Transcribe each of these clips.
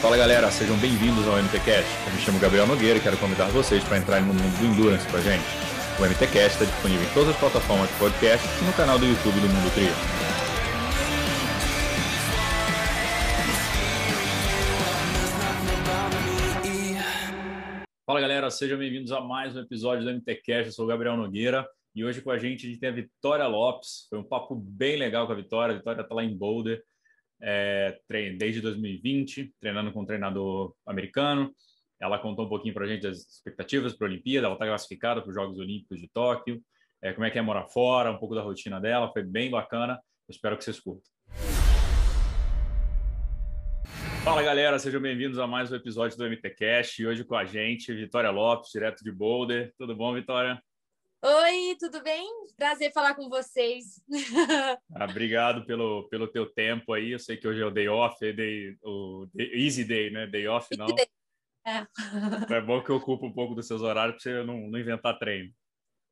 Fala galera, sejam bem-vindos ao MTCast. Eu me chamo Gabriel Nogueira e quero convidar vocês para entrar no mundo do Endurance com a gente. O MTCast está disponível em todas as plataformas de podcast e no canal do YouTube do Mundo Trio. Fala galera, sejam bem-vindos a mais um episódio do MTCast. Eu sou o Gabriel Nogueira e hoje com a gente a gente tem a Vitória Lopes. Foi um papo bem legal com a Vitória. A Vitória está lá em Boulder é, desde 2020, treinando com um treinador americano. Ela contou um pouquinho para a gente as expectativas para a Olimpíada. Ela está classificada para os Jogos Olímpicos de Tóquio. É, como é que é morar fora, um pouco da rotina dela. Foi bem bacana. Eu espero que vocês curtam. Fala galera, sejam bem-vindos a mais um episódio do MTCast. E hoje com a gente, Vitória Lopes, direto de Boulder. Tudo bom, Vitória? Oi, tudo bem? Prazer falar com vocês. Ah, obrigado pelo, pelo teu tempo aí. Eu sei que hoje é o day off, é day, o day, easy day, né? Day off, não. É. é bom que eu ocupo um pouco dos seus horários para você não, não inventar treino.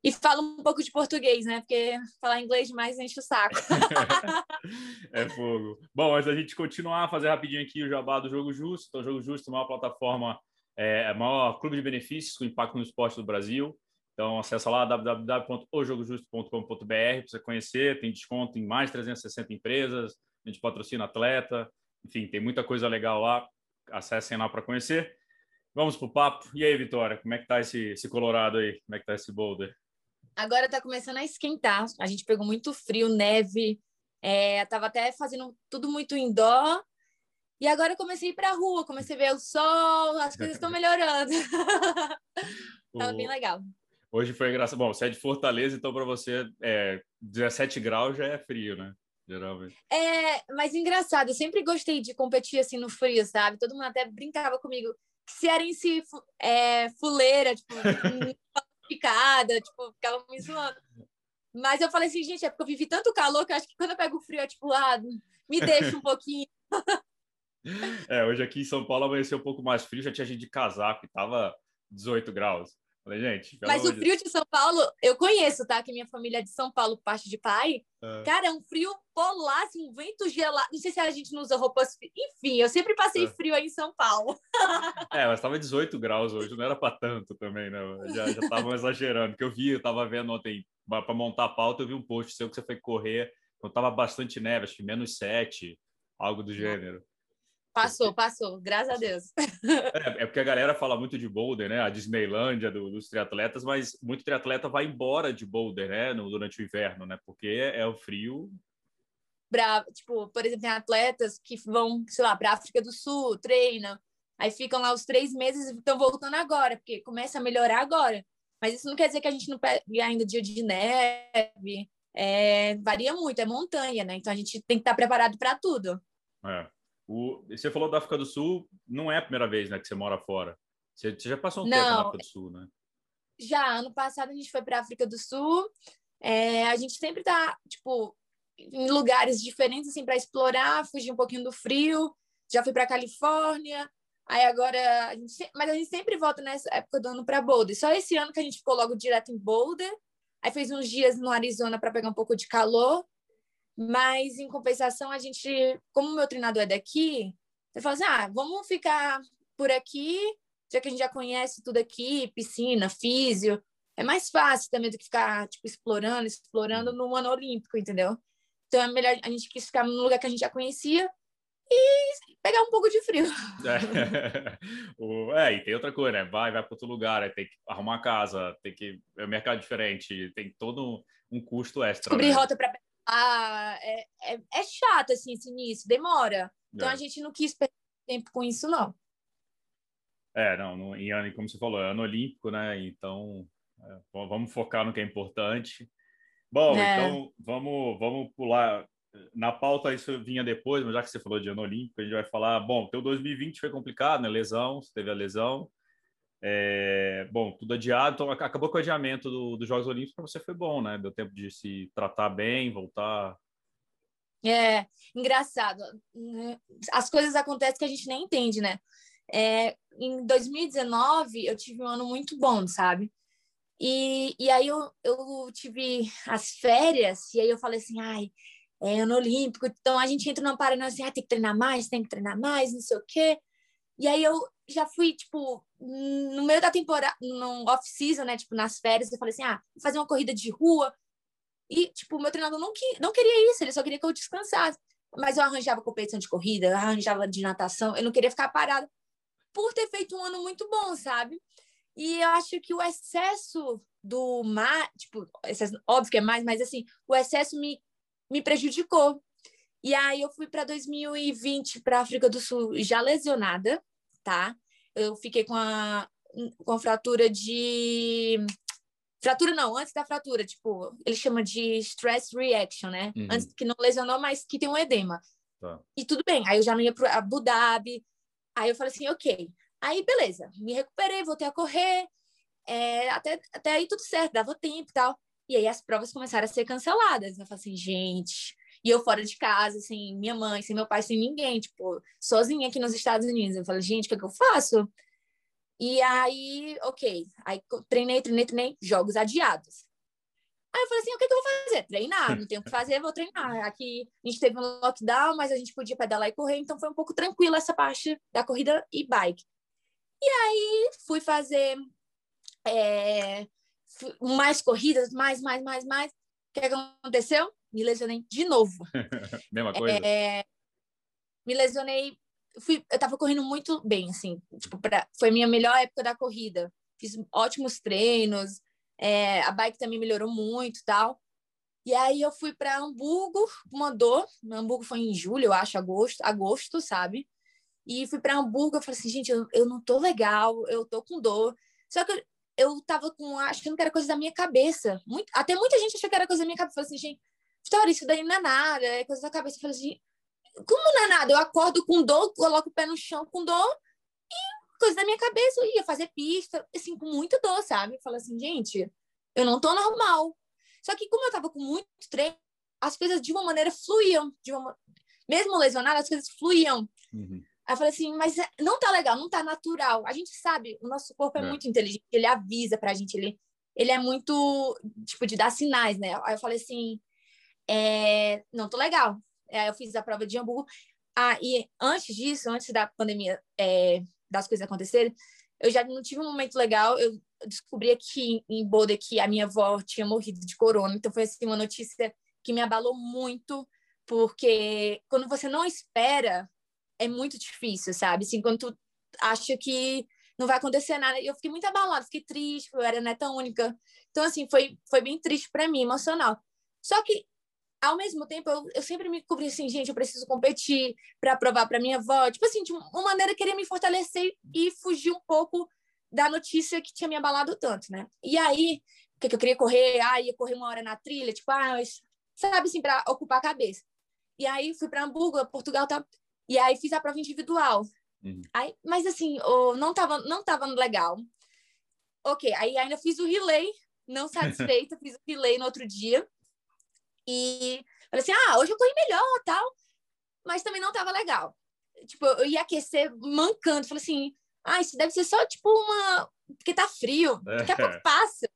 E fala um pouco de português, né? Porque falar inglês demais enche o saco. é fogo. Bom, antes da gente continuar, fazer rapidinho aqui o jabá do Jogo Justo. Então, o Jogo Justo é uma plataforma, é maior clube de benefícios com impacto no esporte do Brasil. Então, acessa lá www.ojogojusto.com.br para você conhecer. Tem desconto em mais de 360 empresas. A gente patrocina atleta. Enfim, tem muita coisa legal lá. Acessem lá para conhecer. Vamos para o papo. E aí, Vitória, como é que tá esse, esse Colorado aí? Como é que tá esse boulder? Agora está começando a esquentar. A gente pegou muito frio, neve. É, tava até fazendo tudo muito indoor. E agora eu comecei a ir para a rua, comecei a ver o sol, as coisas estão melhorando. Tava bem legal. Hoje foi engraçado. Bom, você é de Fortaleza, então para você é, 17 graus já é frio, né? Geralmente. É, mas engraçado, eu sempre gostei de competir assim no frio, sabe? Todo mundo até brincava comigo. Se era em si é, fuleira, tipo, picada, tipo, ficava me zoando. Mas eu falei assim, gente, é porque eu vivi tanto calor que eu acho que quando eu pego frio, é tipo, ah, me deixa um pouquinho. é, hoje aqui em São Paulo amanheceu um pouco mais frio, já tinha gente de casaco, tava 18 graus. Falei, gente. Mas o frio de São Paulo, eu conheço, tá? Que minha família é de São Paulo, parte de pai. É. Cara, é um frio polar, assim, um vento gelado. Não sei se a gente não usa roupas. Enfim, eu sempre passei é. frio aí em São Paulo. é, mas tava 18 graus hoje, não era para tanto também, né? Já, já tava exagerando. Porque eu vi, eu tava vendo ontem, para montar a pauta, eu vi um post seu que você foi correr. Então tava bastante neve, acho que menos 7, algo do gênero. Passou, passou, graças a Deus. É, é, porque a galera fala muito de Boulder, né? A Disneylândia do, dos triatletas, mas muito triatleta vai embora de Boulder, né? No, durante o inverno, né? Porque é, é o frio. Tipo, por exemplo, tem atletas que vão, sei lá, para África do Sul, treinam, aí ficam lá os três meses e estão voltando agora, porque começa a melhorar agora. Mas isso não quer dizer que a gente não pegue ainda dia de neve. É, varia muito, é montanha, né? Então a gente tem que estar preparado para tudo. É. O, você falou da África do Sul, não é a primeira vez né, que você mora fora. Você, você já passou um não, tempo na África do Sul, né? Já, ano passado a gente foi para a África do Sul. É, a gente sempre tá, tipo, em lugares diferentes, assim, para explorar, fugir um pouquinho do frio. Já fui para Califórnia. Aí agora, a gente, mas a gente sempre volta nessa época do ano para Boulder. Só esse ano que a gente ficou logo direto em Boulder. Aí fez uns dias no Arizona para pegar um pouco de calor. Mas, em compensação, a gente, como o meu treinador é daqui, você fala assim: ah, vamos ficar por aqui, já que a gente já conhece tudo aqui, piscina, físio. É mais fácil também do que ficar, tipo, explorando, explorando no ano olímpico, entendeu? Então, é melhor a gente quis ficar num lugar que a gente já conhecia e pegar um pouco de frio. É, o, é e tem outra coisa, né? Vai, vai para outro lugar, tem que arrumar casa, tem que. É um mercado diferente, tem todo um custo extra. Descobrir né? rota para ah, é, é, é, chato assim esse início, demora. Então é. a gente não quis perder tempo com isso, não. É, não, no, em ano, como você falou, é ano olímpico, né? Então é, vamos focar no que é importante. Bom, é. então vamos, vamos pular. Na pauta isso vinha depois, mas já que você falou de ano olímpico, a gente vai falar. Bom, teu 2020 foi complicado, né? Lesão, você teve a lesão. É, bom, tudo adiado, então acabou com o adiamento do, dos Jogos Olímpicos, para você foi bom, né? Deu tempo de se tratar bem, voltar. É, engraçado. As coisas acontecem que a gente nem entende, né? É, em 2019, eu tive um ano muito bom, sabe? E, e aí eu, eu tive as férias, e aí eu falei assim, ai, é ano olímpico, então a gente entra numa parada assim, ah, tem que treinar mais, tem que treinar mais, não sei o quê. E aí eu já fui, tipo, no meio da temporada, no off-season, né, tipo, nas férias, eu falei assim, ah, vou fazer uma corrida de rua. E, tipo, o meu treinador não, que, não queria isso, ele só queria que eu descansasse. Mas eu arranjava competição de corrida, eu arranjava de natação, eu não queria ficar parada por ter feito um ano muito bom, sabe? E eu acho que o excesso do mar, tipo, excesso, óbvio que é mais, mas assim, o excesso me, me prejudicou. E aí eu fui para 2020 para África do Sul já lesionada, tá? Eu fiquei com a, com a fratura de fratura não, antes da fratura, tipo, ele chama de stress reaction, né? Uhum. Antes que não lesionou, mas que tem um edema. Tá. E tudo bem. Aí eu já não ia para Abu Dhabi. Aí eu falei assim, ok. Aí, beleza, me recuperei, voltei a correr, é, até, até aí tudo certo, dava tempo e tal. E aí as provas começaram a ser canceladas. Eu falei assim, gente. E eu fora de casa, sem minha mãe, sem meu pai, sem ninguém, tipo, sozinha aqui nos Estados Unidos. Eu falei, gente, o que, é que eu faço? E aí, ok. Aí treinei, treinei, treinei, jogos adiados. Aí eu falei assim, o que, é que eu vou fazer? Treinar, não tenho o que fazer, vou treinar. Aqui a gente teve um lockdown, mas a gente podia pedalar e correr, então foi um pouco tranquilo essa parte da corrida e bike. E aí fui fazer é, mais corridas, mais, mais, mais, mais. O que, aconteceu? Me lesionei de novo. Mesma coisa? É, me lesionei. Fui, eu tava correndo muito bem, assim. Tipo, pra, foi a minha melhor época da corrida. Fiz ótimos treinos. É, a bike também melhorou muito tal. E aí eu fui para Hamburgo, uma dor. Hamburgo foi em julho, eu acho, agosto, agosto, sabe? E fui para Hamburgo, eu falei assim, gente, eu, eu não tô legal, eu tô com dor. Só que eu, eu tava com, achando que era coisa da minha cabeça. Muito, até muita gente achou que era coisa da minha cabeça. Eu falei assim, gente, Vitória, isso daí não é nada, é coisa da cabeça. Eu falei assim, como não é nada? Eu acordo com dor, coloco o pé no chão com dor e coisa da minha cabeça. Eu ia fazer pista, assim, com muita dor, sabe? Eu falei assim, gente, eu não tô normal. Só que como eu tava com muito treino, as coisas de uma maneira fluíam. De uma... Mesmo lesionada, as coisas fluíam. Uhum. Aí eu falei assim, mas é, não tá legal, não tá natural. A gente sabe, o nosso corpo é, é. muito inteligente, ele avisa pra gente, ele, ele é muito, tipo, de dar sinais, né? Aí eu falei assim, é, não tô legal. Aí eu fiz a prova de Hamburgo. Ah, e antes disso, antes da pandemia, é, das coisas acontecerem, eu já não tive um momento legal. Eu descobri aqui em Boulder que a minha avó tinha morrido de corona. Então foi assim, uma notícia que me abalou muito, porque quando você não espera, é muito difícil, sabe? Assim, quando tu acha que não vai acontecer nada. Eu fiquei muito abalada, fiquei triste, eu era neta única. Então, assim, foi, foi bem triste para mim, emocional. Só que, ao mesmo tempo, eu, eu sempre me cobri assim, gente, eu preciso competir para provar para minha avó. Tipo assim, de uma maneira, queria me fortalecer e fugir um pouco da notícia que tinha me abalado tanto, né? E aí, o que, que eu queria correr? Ah, ia correr uma hora na trilha, tipo, ah, sabe assim, para ocupar a cabeça. E aí fui para Hamburgo, Portugal, tá e aí fiz a prova individual. Uhum. Aí, mas assim, oh, não tava, não tava legal. Ok, aí ainda fiz o relay, não satisfeita, fiz o relay no outro dia. E falei assim, ah, hoje eu corri melhor, tal. Mas também não tava legal. Tipo, eu ia aquecer mancando. Falei assim, ah, isso deve ser só tipo uma... Porque tá frio, daqui a pouco passa.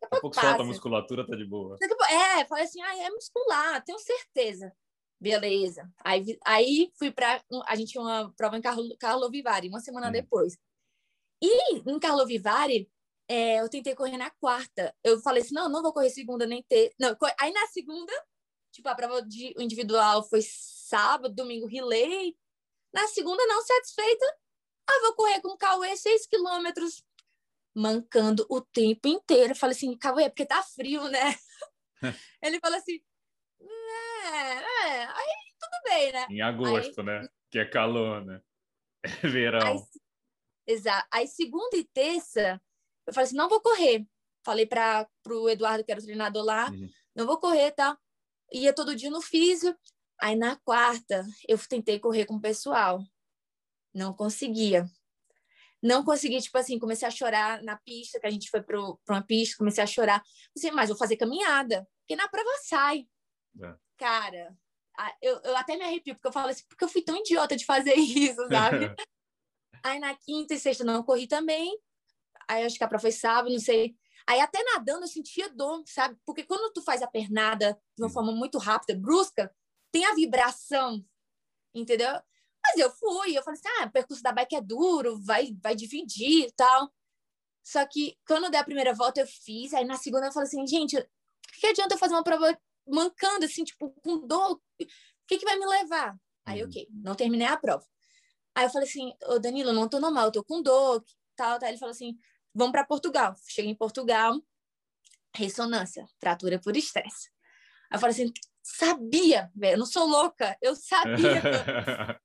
Daqui a pouco, pouco solta a musculatura, tá de boa. É, falei assim, ah, é muscular, tenho certeza. Beleza. Aí, aí fui para. A gente tinha uma prova em Carlo, Carlo Vivari, uma semana hum. depois. E em Carlo Vivari, é, eu tentei correr na quarta. Eu falei assim: não, não vou correr segunda nem ter. Não, aí na segunda, tipo, a prova de, individual foi sábado, domingo, relay. Na segunda, não satisfeita. Ah, vou correr com o Cauê 6 quilômetros, mancando o tempo inteiro. Eu falei assim: Cauê, é porque tá frio, né? Ele falou assim: é, é, aí tudo bem, né? Em agosto, aí, né? Que é calor, né? É verão. Aí, exato. Aí segunda e terça, eu falei assim, não vou correr. Falei para o Eduardo, que era o treinador lá, uhum. não vou correr, tá? Ia todo dia no físio. Aí na quarta, eu tentei correr com o pessoal. Não conseguia. Não consegui, tipo assim, comecei a chorar na pista, que a gente foi para uma pista, comecei a chorar. Assim, mas vou fazer caminhada, porque na prova sai. É. Cara, eu, eu até me arrepio, porque eu falo assim, porque eu fui tão idiota de fazer isso, sabe? Aí na quinta e sexta não corri também. Aí acho que a sábado, não sei. Aí até nadando eu sentia dor, sabe? Porque quando tu faz a pernada de uma forma muito rápida, brusca, tem a vibração, entendeu? Mas eu fui, eu falei assim, ah, o percurso da bike é duro, vai, vai dividir e tal. Só que quando eu dei a primeira volta, eu fiz, aí na segunda eu falei assim, gente, o que adianta eu fazer uma prova mancando, assim, tipo, com dor? O que, que vai me levar? Aí, uhum. ok, não terminei a prova. Aí eu falei assim, ô Danilo, não tô normal, eu tô com dor, tal, tal. Ele falou assim, vamos para Portugal. Cheguei em Portugal, ressonância, fratura por estresse. Aí eu falei assim, sabia, velho, eu não sou louca, eu sabia.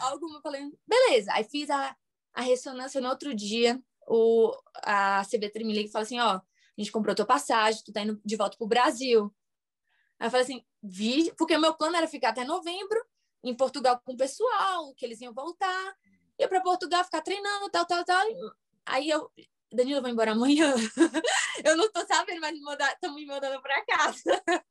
Algo eu falei, beleza. Aí fiz a, a ressonância no outro dia, o, a CB3 me liga e fala assim, ó, a gente comprou tua passagem, tu tá indo de volta pro Brasil. Aí eu falei assim, vi, porque o meu plano era ficar até novembro em Portugal com o pessoal, que eles iam voltar, ia para Portugal ficar treinando, tal, tal, tal. Aí eu, Danilo, vai embora amanhã. eu não tô sabendo, mas estão me mandando para casa.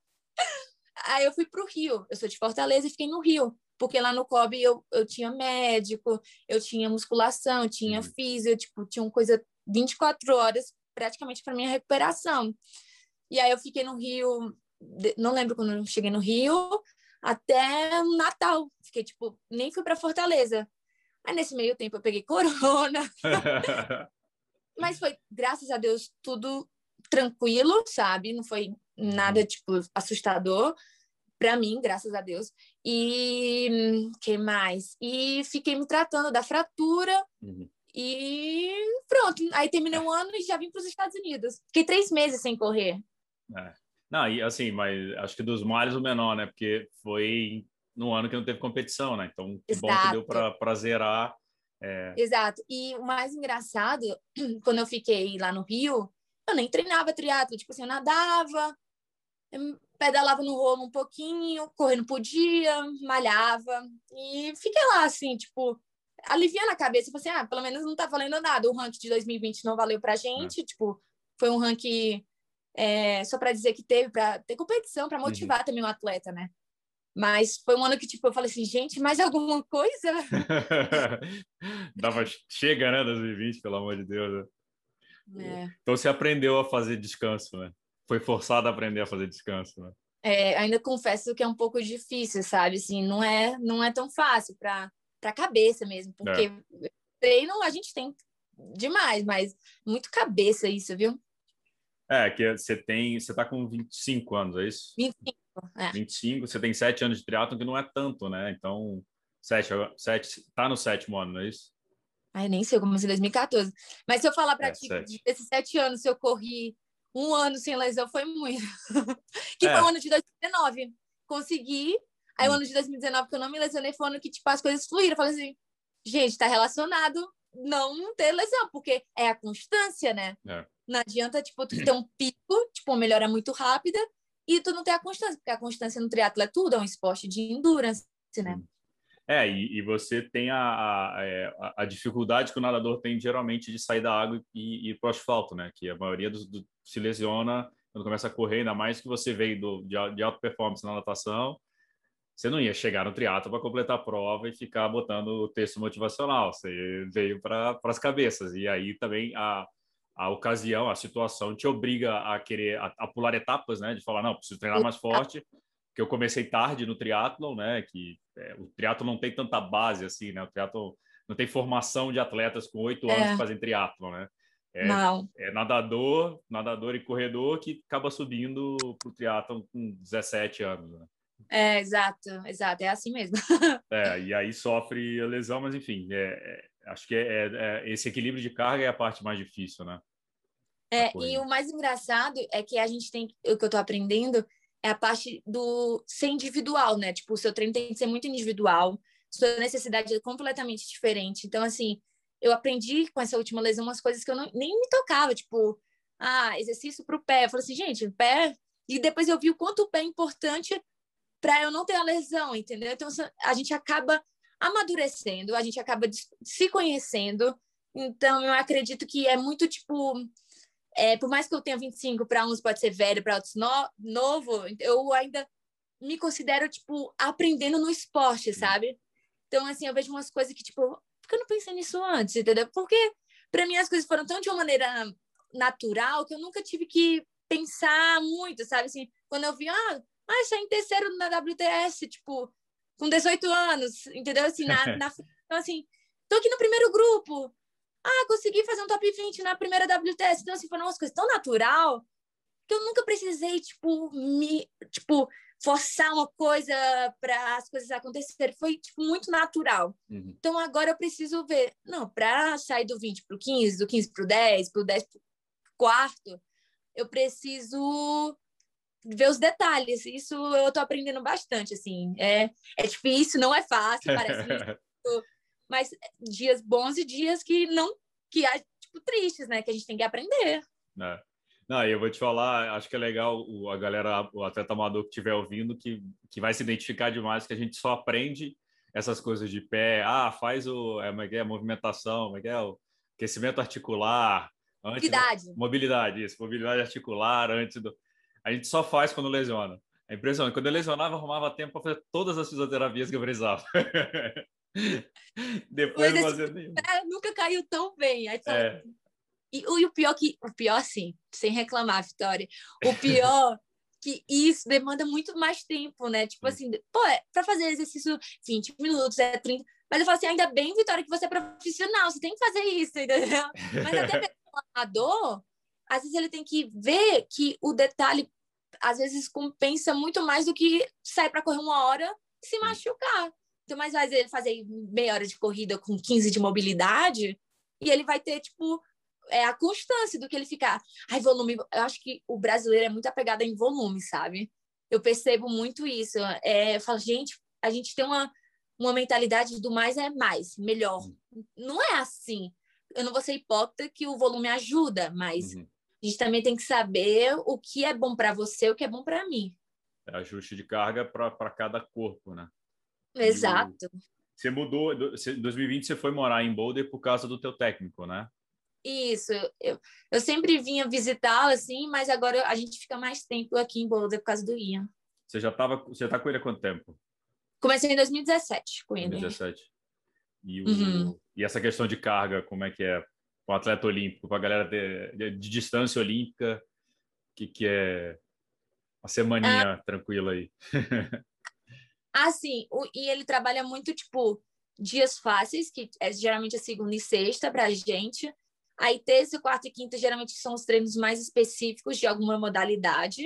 Aí eu fui para o Rio. Eu sou de Fortaleza e fiquei no Rio, porque lá no COB eu, eu tinha médico, eu tinha musculação, eu tinha uhum. físio, tipo, tinha uma coisa 24 horas praticamente para minha recuperação. E aí eu fiquei no Rio, não lembro quando eu cheguei no Rio, até Natal. Fiquei tipo, nem fui para Fortaleza. Aí nesse meio tempo eu peguei corona. Mas foi, graças a Deus, tudo tranquilo, sabe? Não foi nada, uhum. tipo, assustador para mim, graças a Deus. E que mais? E fiquei me tratando da fratura. Uhum. E pronto. Aí terminei um ano e já vim para os Estados Unidos. Fiquei três meses sem correr. É. Não, e assim, mas acho que dos males o menor, né? Porque foi no ano que não teve competição, né? Então, que Exato. bom que deu para zerar é... Exato. E o mais engraçado, quando eu fiquei lá no Rio, eu nem treinava triatlo, tipo assim, eu nadava, eu pedalava no rolo um pouquinho, correndo por dia, malhava e fiquei lá assim, tipo, aliviando a cabeça, tipo assim, ah, pelo menos não tá valendo nada. O ranking de 2020 não valeu pra gente, é. tipo, foi um ranking é, só para dizer que teve para ter competição, para motivar uhum. também o atleta, né? Mas foi um ano que, tipo, eu falei assim, gente, mais alguma coisa? Dava, chega, né, 2020, pelo amor de Deus. Né? É. Então você aprendeu a fazer descanso, né? Foi forçado a aprender a fazer descanso, né? É, ainda confesso que é um pouco difícil, sabe? Assim, não é, não é tão fácil para para cabeça mesmo, porque é. treino a gente tem demais, mas muito cabeça isso, viu? É, que você tem, você tá com 25 anos, é isso? 25. É. 25, você tem sete anos de triatlon, que não é tanto, né? Então, sete, sete, tá no sétimo ano, não é isso? Ai, nem sei, eu comecei em 2014. Mas se eu falar para é, ti, sete. desses sete anos, se eu corri um ano sem lesão, foi muito. que é. foi o ano de 2019. Consegui. Aí hum. o ano de 2019, que eu não me lesionei, foi o ano que, tipo, as coisas fluíram. Eu falei assim, gente, tá relacionado não ter lesão, porque é a constância, né? É. Não adianta, tipo, tu ter um pico, tipo, melhora muito rápida, e tu não tem a constância, porque a constância no triatlo é tudo, é um esporte de endurance, né? É, e, e você tem a, a, é, a, dificuldade que o nadador tem geralmente de sair da água e, ir para o asfalto, né? Que a maioria dos, do, se lesiona quando começa a correr, ainda mais que você veio do, de, de alta performance na natação, você não ia chegar no triatlo para completar a prova e ficar botando o texto motivacional, você veio para as cabeças. E aí também a, a ocasião, a situação te obriga a querer a, a, pular etapas, né? De falar, não, preciso treinar mais forte, que eu comecei tarde no triatlo, né? Que é, o triatlo não tem tanta base assim, né? O triatlo não tem formação de atletas com oito é. anos que fazem triatlo, né? É, não. é nadador, nadador e corredor que acaba subindo para o triatlo com 17 anos, né? É, exato, exato, é assim mesmo. é, e aí sofre a lesão, mas enfim, é, é acho que é, é, é, esse equilíbrio de carga é a parte mais difícil, né? É, e o mais engraçado é que a gente tem, o que eu tô aprendendo é a parte do ser individual, né? Tipo, o seu treino tem que ser muito individual, sua necessidade é completamente diferente. Então, assim, eu aprendi com essa última lesão umas coisas que eu não, nem me tocava, tipo, ah, exercício para o pé. Eu falei assim, gente, o pé. E depois eu vi o quanto o pé é importante para eu não ter a lesão, entendeu? Então, a gente acaba amadurecendo, a gente acaba se conhecendo. Então, eu acredito que é muito tipo. É, por mais que eu tenha 25, para uns pode ser velho, para outros no, novo, eu ainda me considero, tipo, aprendendo no esporte, sabe? Então, assim, eu vejo umas coisas que, tipo, por que eu não pensei nisso antes, entendeu? Porque, para mim, as coisas foram tão de uma maneira natural que eu nunca tive que pensar muito, sabe? Assim, quando eu vi, ah, ah está em terceiro na WTS, tipo, com 18 anos, entendeu? Assim, na, na então, assim, tô aqui no primeiro grupo. Ah, consegui fazer um top 20 na primeira WTS. Então, assim, foi uma coisa tão natural que eu nunca precisei, tipo, me, tipo, forçar uma coisa para as coisas acontecerem. Foi, tipo, muito natural. Uhum. Então, agora eu preciso ver. Não, para sair do 20 para o 15, do 15 para o 10, para o 10 para o quarto, eu preciso ver os detalhes. Isso eu estou aprendendo bastante, assim. É, é difícil, não é fácil, parece mas dias bons e dias que não que tipo tristes, né, que a gente tem que aprender. É. Não, eu vou te falar, acho que é legal o, a galera, o atleta amador que estiver ouvindo, que, que vai se identificar demais, que a gente só aprende essas coisas de pé, ah, faz o, é, é, é a movimentação, é, é o aquecimento articular, Antes mobilidade. Do... Mobilidade, isso. Mobilidade articular antes do. A gente só faz quando lesiona. É impressionante. Quando eu lesionava, eu arrumava tempo para fazer todas as fisioterapias que eu precisava. Depois Mas você é, nunca caiu tão bem. Aí, é. e, e, o pior que o pior assim, sem reclamar, Vitória. O pior que isso demanda muito mais tempo, né? Tipo assim, pô, é, para fazer exercício 20 minutos, é 30. Mas eu falo assim, ainda bem, Vitória, que você é profissional, você tem que fazer isso, entendeu? Mas até amador, às vezes ele tem que ver que o detalhe às vezes compensa muito mais do que sair para correr uma hora e se machucar. Então, mais vai ele fazer meia hora de corrida com 15 de mobilidade e ele vai ter, tipo, é, a constância do que ele ficar. Ai, volume. Eu acho que o brasileiro é muito apegado em volume, sabe? Eu percebo muito isso. É, eu falo, gente, a gente tem uma, uma mentalidade do mais é mais, melhor. Não é assim eu não vou ser hipócrita que o volume ajuda, mas uhum. A gente também tem que saber o que é bom para você, o que é bom para mim. É ajuste de carga para cada corpo, né? Exato. O... Você mudou, em 2020 você foi morar em Boulder por causa do teu técnico, né? Isso, eu, eu sempre vinha visitá-lo assim, mas agora a gente fica mais tempo aqui em Boulder por causa do Ian. Você já tava, você tá com ele há quanto tempo? Comecei em 2017 com ele. 2017. E, o, uhum. e essa questão de carga, como é que é o atleta olímpico, com a galera de, de, de distância olímpica, que, que é uma semaninha ah. tranquila aí? assim, o, e ele trabalha muito, tipo, dias fáceis, que é geralmente a segunda e sexta para a gente. Aí terça, quarta e quinta geralmente são os treinos mais específicos de alguma modalidade.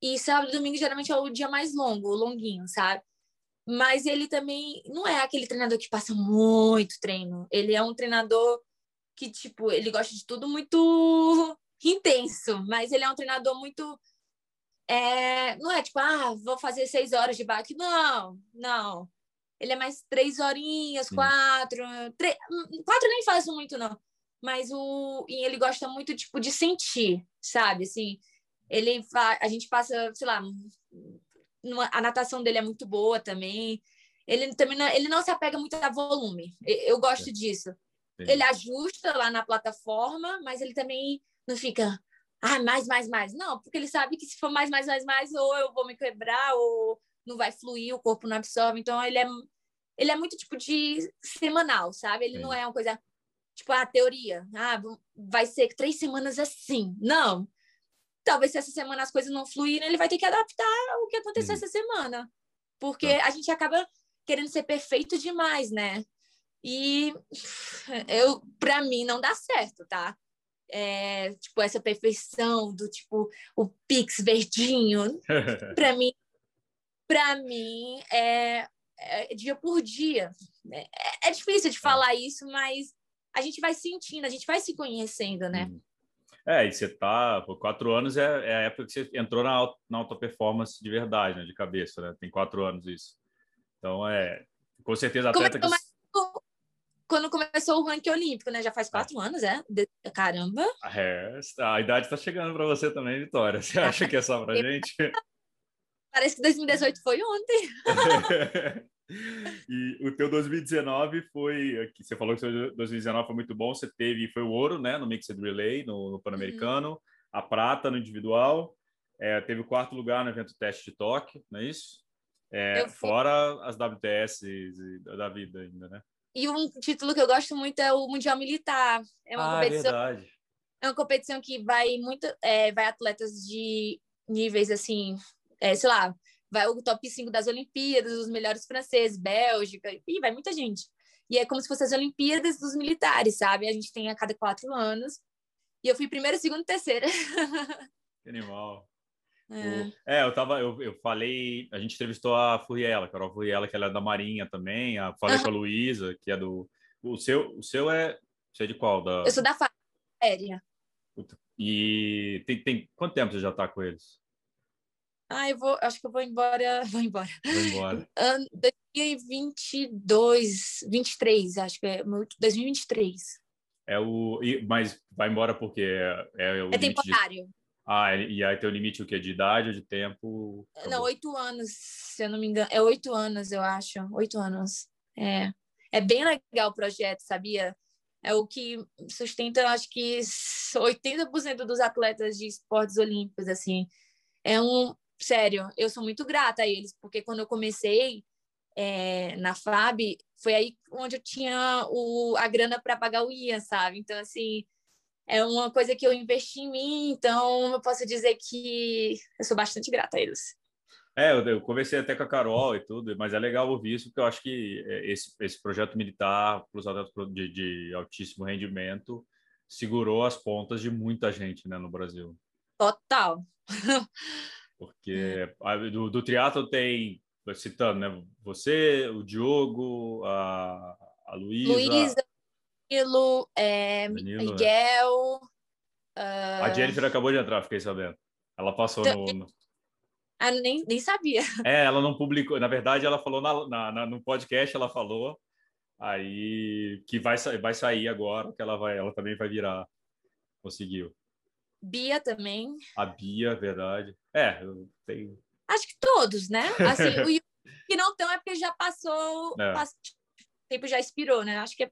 E sábado e domingo geralmente é o dia mais longo, o longuinho, sabe? mas ele também não é aquele treinador que passa muito treino. Ele é um treinador que, tipo, ele gosta de tudo muito intenso, mas ele é um treinador muito. É, não é tipo, ah, vou fazer seis horas de bike. Não, não. Ele é mais três horinhas, quatro. Três, quatro nem faço muito, não. Mas o, e ele gosta muito, tipo, de sentir, sabe? Assim, ele a gente passa, sei lá, a natação dele é muito boa também. Ele também não, ele não se apega muito a volume. Eu gosto é. disso. Sim. Ele ajusta lá na plataforma, mas ele também não fica ah, mais, mais, mais. Não, porque ele sabe que se for mais, mais, mais, mais, ou eu vou me quebrar, ou não vai fluir, o corpo não absorve. Então, ele é, ele é muito tipo de semanal, sabe? Ele Sim. não é uma coisa tipo a teoria. Ah, vai ser três semanas assim. Não talvez se essa semana as coisas não fluírem, ele vai ter que adaptar o que aconteceu uhum. essa semana. Porque tá. a gente acaba querendo ser perfeito demais, né? E eu, para mim, não dá certo, tá? É, tipo, essa perfeição do tipo o pix verdinho, para mim, para mim é, é, dia por dia. É, é difícil de é. falar isso, mas a gente vai sentindo, a gente vai se conhecendo, né? Uhum. É, e você tá, por quatro anos é, é, a época que você entrou na, na alta performance de verdade, né, de cabeça, né? Tem quatro anos isso. Então, é, com certeza atleta que... Quando começou o ranking olímpico, né? Já faz quatro anos, é? Caramba! É, a idade está chegando para você também, Vitória. Você acha que é só para gente? Parece que 2018 foi ontem. E o teu 2019 foi, você falou que o seu 2019 foi muito bom, você teve, foi o ouro, né, no Mixed Relay, no, no Pan-Americano, uhum. a prata no individual, é, teve o quarto lugar no evento teste de Tóquio, não é isso? É, fora as WTS da vida ainda, né? E um título que eu gosto muito é o Mundial Militar. É uma ah, competição... É verdade. É uma competição que vai muito, é, vai atletas de níveis assim, é, sei lá, vai o top 5 das Olimpíadas, os melhores franceses, Bélgica, e vai muita gente. E é como se fossem as Olimpíadas dos militares, sabe? A gente tem a cada quatro anos. E eu fui primeira, segunda e terceira. Que animal. É. é, eu tava, eu, eu falei, a gente entrevistou a Furiela, Carol Furiela, que ela é da Marinha também, a, falei uhum. com a Luísa, que é do. O seu, o seu é. Você é de qual? Da... Eu sou da Aérea. E tem, tem quanto tempo você já tá com eles? Ah, eu vou, acho que eu vou embora, vou embora. Vou embora. Ano 2022, 23, acho que é 2023. É o, mas vai embora porque é, é, o é temporário. De... Ah, e aí tem o limite o quê? De idade ou de tempo? Acabou. Não, oito anos, se eu não me engano. É oito anos, eu acho. Oito anos. É. É bem legal o projeto, sabia? É o que sustenta, acho que 80% dos atletas de esportes olímpicos, assim. É um... Sério, eu sou muito grata a eles, porque quando eu comecei é, na FAB, foi aí onde eu tinha o, a grana para pagar o IAN, sabe? Então, assim é uma coisa que eu investi em mim, então eu posso dizer que eu sou bastante grata a eles. É, eu, eu conversei até com a Carol e tudo, mas é legal ouvir isso, porque eu acho que é, esse, esse projeto militar para os atletas de, de, altíssimo rendimento segurou as pontas de muita gente né, no Brasil. Total. Porque do, do triatlo tem, citando, né, você, o Diogo, a, a Luísa, Luísa Danilo, é, Danilo, é. Miguel. Uh... A Jennifer acabou de entrar, fiquei sabendo. Ela passou então, no. Ah, nem, nem sabia. É, ela não publicou. Na verdade, ela falou na, na, na, no podcast, ela falou aí que vai, vai sair agora, que ela vai, ela também vai virar. Conseguiu. Bia também. A Bia, verdade. É, tenho. Acho que todos, né? Assim, o que não estão é porque já passou, é. passou, o tempo já expirou, né? Acho que é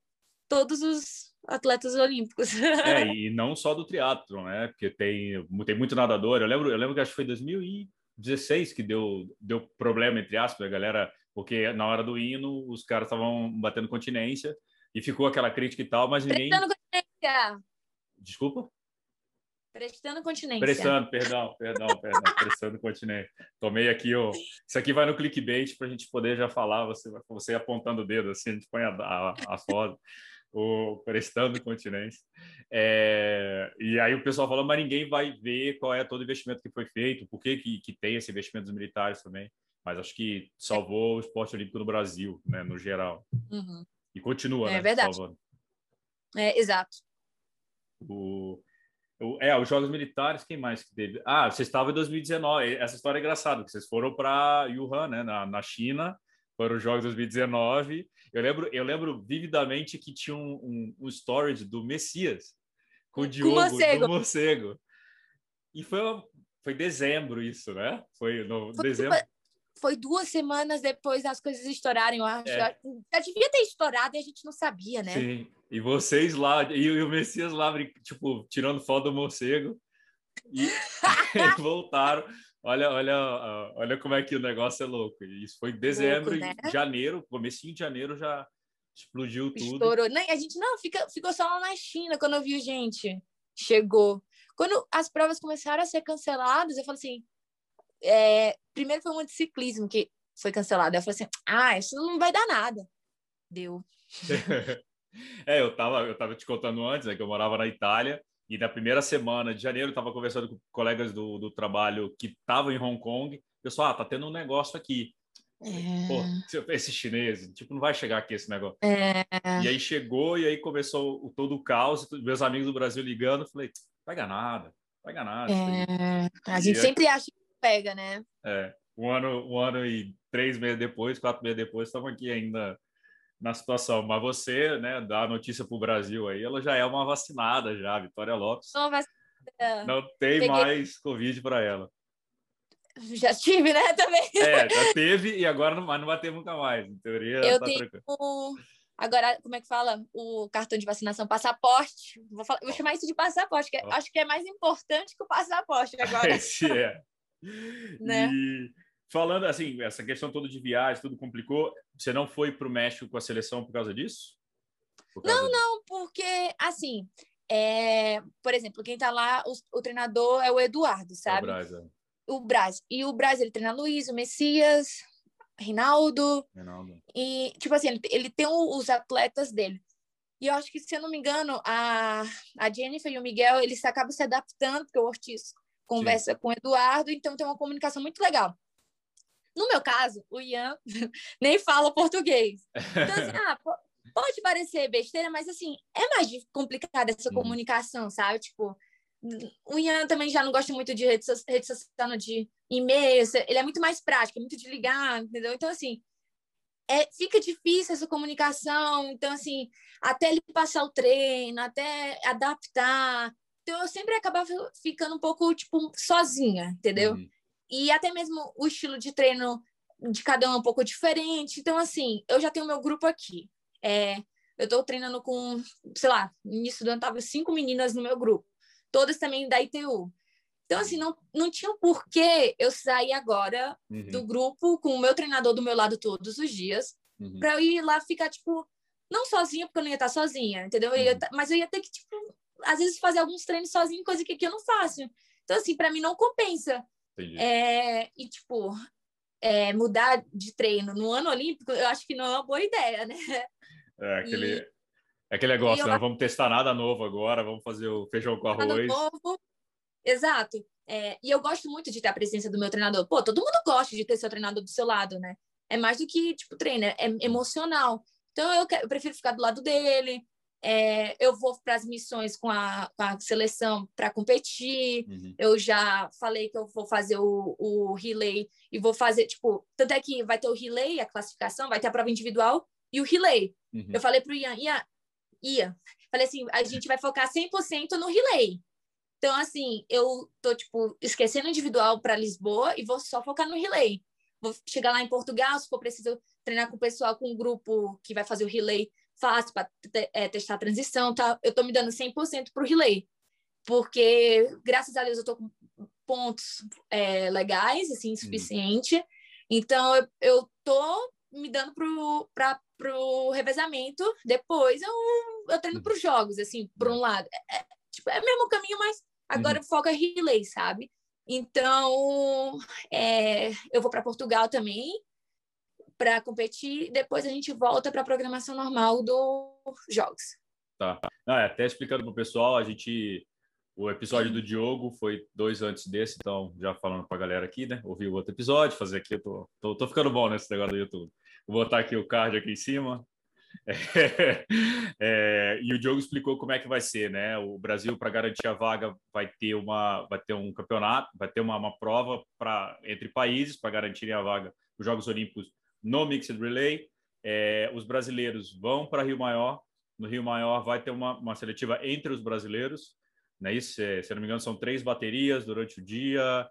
todos os atletas olímpicos. É, e não só do triatlo, né? Porque tem, tem muito nadador. Eu lembro, eu lembro que acho que foi 2016 que deu, deu problema, entre aspas, a galera, porque na hora do hino os caras estavam batendo continência e ficou aquela crítica e tal, mas ninguém. Prestando continência. Desculpa? Prestando continência. Prestando, perdão, perdão, perdão, prestando continência. Tomei aqui o. Isso aqui vai no clickbait para a gente poder já falar, você, você apontando o dedo, assim, a gente põe a, a, a foto o prestando continência. É, e aí o pessoal falou, mas ninguém vai ver qual é todo o investimento que foi feito, por que, que, que tem esse investimento dos militares também. Mas acho que salvou o esporte olímpico no Brasil, né, no geral. Uhum. E continua, é, né, verdade. salvando. É, exato. O, o, é, os Jogos Militares, quem mais que teve? Ah, vocês estavam em 2019. Essa história é engraçada, porque vocês foram para Wuhan, né, na, na China, foram os Jogos 2019. Eu lembro, eu lembro vividamente que tinha um, um, um storage do Messias com o Diogo morcego. do morcego. E foi, foi dezembro isso, né? Foi no foi, dezembro. Foi duas semanas depois das coisas estourarem, eu acho. É. Já devia ter estourado e a gente não sabia, né? Sim. E vocês lá, e, o Messias lá, tipo, tirando foto do morcego. E, e voltaram. Olha, olha, olha como é que o negócio é louco. Isso foi em dezembro, louco, né? janeiro, comecinho de janeiro já explodiu tudo. Estourou. Não, a gente não fica, ficou só lá na China quando eu vi gente. Chegou. Quando as provas começaram a ser canceladas, eu falei assim: é, primeiro foi uma de ciclismo que foi cancelada. Eu falei assim: ah, isso não vai dar nada. Deu. é, eu tava, eu tava te contando antes, né, que eu morava na Itália e na primeira semana de janeiro, estava conversando com colegas do, do trabalho que estavam em Hong Kong. Pessoal, ah, tá tendo um negócio aqui. É... Pô, esse chinês, tipo, não vai chegar aqui esse negócio. É... E aí chegou, e aí começou o, todo o caos. Meus amigos do Brasil ligando, falei, ganhar nada, ganhar nada. É... A gente e sempre acha que pega, né? É, um ano, um ano e três meses depois, quatro meses depois, estamos aqui ainda na situação. Mas você, né, dá a notícia para o Brasil aí, ela já é uma vacinada já, Vitória Lopes. Sou vacinada. Não tem Peguei... mais Covid para ela. Já tive, né, também. É, já teve e agora não, mas não vai ter nunca mais. Em teoria, Eu tá tenho... Agora, como é que fala? O cartão de vacinação, passaporte. Vou, falar, vou chamar isso de passaporte, que oh. acho que é mais importante que o passaporte agora. Esse é. né? E falando assim, essa questão toda de viagem, tudo complicou. Você não foi para o México com a seleção por causa disso? Por causa não, não, porque assim, é, por exemplo, quem tá lá, o, o treinador é o Eduardo, sabe? O Braz, é. O Braz. E o Braz, ele treina Luiz, o Messias, Reinaldo. Reinaldo. E, tipo assim, ele, ele tem os atletas dele. E eu acho que, se eu não me engano, a, a Jennifer e o Miguel, eles acabam se adaptando, porque o Ortiz conversa Sim. com o Eduardo, então tem uma comunicação muito legal. No meu caso, o Ian nem fala português. Então, assim, ah, pode parecer besteira, mas, assim, é mais complicada essa hum. comunicação, sabe? Tipo, o Ian também já não gosta muito de rede, rede social, de e-mail, ele é muito mais prático, é muito de ligar, entendeu? Então, assim, é, fica difícil essa comunicação, então, assim, até ele passar o treino, até adaptar. Então, eu sempre acabava ficando um pouco, tipo, sozinha, entendeu? Uhum. E até mesmo o estilo de treino de cada um é um pouco diferente. Então, assim, eu já tenho meu grupo aqui. É, eu tô treinando com, sei lá, no início do ano tava cinco meninas no meu grupo, todas também da ITU. Então, assim, não, não tinha porquê eu sair agora uhum. do grupo com o meu treinador do meu lado todos os dias, uhum. para eu ir lá ficar, tipo, não sozinha, porque eu não ia estar sozinha, entendeu? Eu uhum. mas eu ia ter que, tipo, às vezes fazer alguns treinos sozinha, coisa que aqui eu não faço. Então, assim, para mim não compensa. É, e, tipo, é, mudar de treino no ano olímpico, eu acho que não é uma boa ideia, né? É aquele, e, é aquele negócio, eu, né? Vamos testar nada novo agora, vamos fazer o feijão com arroz. Nada novo, Exato. É, e eu gosto muito de ter a presença do meu treinador. Pô, todo mundo gosta de ter seu treinador do seu lado, né? É mais do que, tipo, treino, é emocional. Então, eu, eu prefiro ficar do lado dele. É, eu vou para as missões com a, com a seleção para competir. Uhum. Eu já falei que eu vou fazer o, o relay e vou fazer, tipo, tanto é que vai ter o relay, a classificação, vai ter a prova individual e o relay. Uhum. Eu falei para o Ian, Ian, Ian, falei assim, a gente vai focar 100% no relay. Então, assim, eu tô, tipo, esquecendo individual para Lisboa e vou só focar no relay. Vou chegar lá em Portugal, se for preciso treinar com o pessoal, com um grupo que vai fazer o relay fácil para é, testar a transição, tá? Eu tô me dando 100% pro relay. Porque, graças a Deus, eu tô com pontos é, legais, assim, hum. suficiente. Hum. Então, eu, tô me dando pra, pro revezamento. Depois, eu, eu treino hum. para os jogos, assim, por um lado. É, é, tipo, é o mesmo caminho, mas Agora uhum. foca relay, sabe? Então, é, eu vou para Portugal também para competir. Depois a gente volta para a programação normal dos jogos. Tá. Não, é, até explicando para o pessoal, a gente o episódio do Diogo foi dois antes desse, então já falando para a galera aqui, né? Ouvir o outro episódio, fazer aqui, eu tô, tô, tô ficando bom nesse negócio do YouTube. Vou botar aqui o card aqui em cima. É, e o Diogo explicou como é que vai ser, né? O Brasil, para garantir a vaga, vai ter uma, vai ter um campeonato, vai ter uma, uma prova para entre países para garantirem a vaga dos Jogos Olímpicos no Mixed Relay. É, os brasileiros vão para Rio Maior. No Rio Maior vai ter uma, uma seletiva entre os brasileiros, né? Isso, se, se não me engano, são três baterias durante o dia.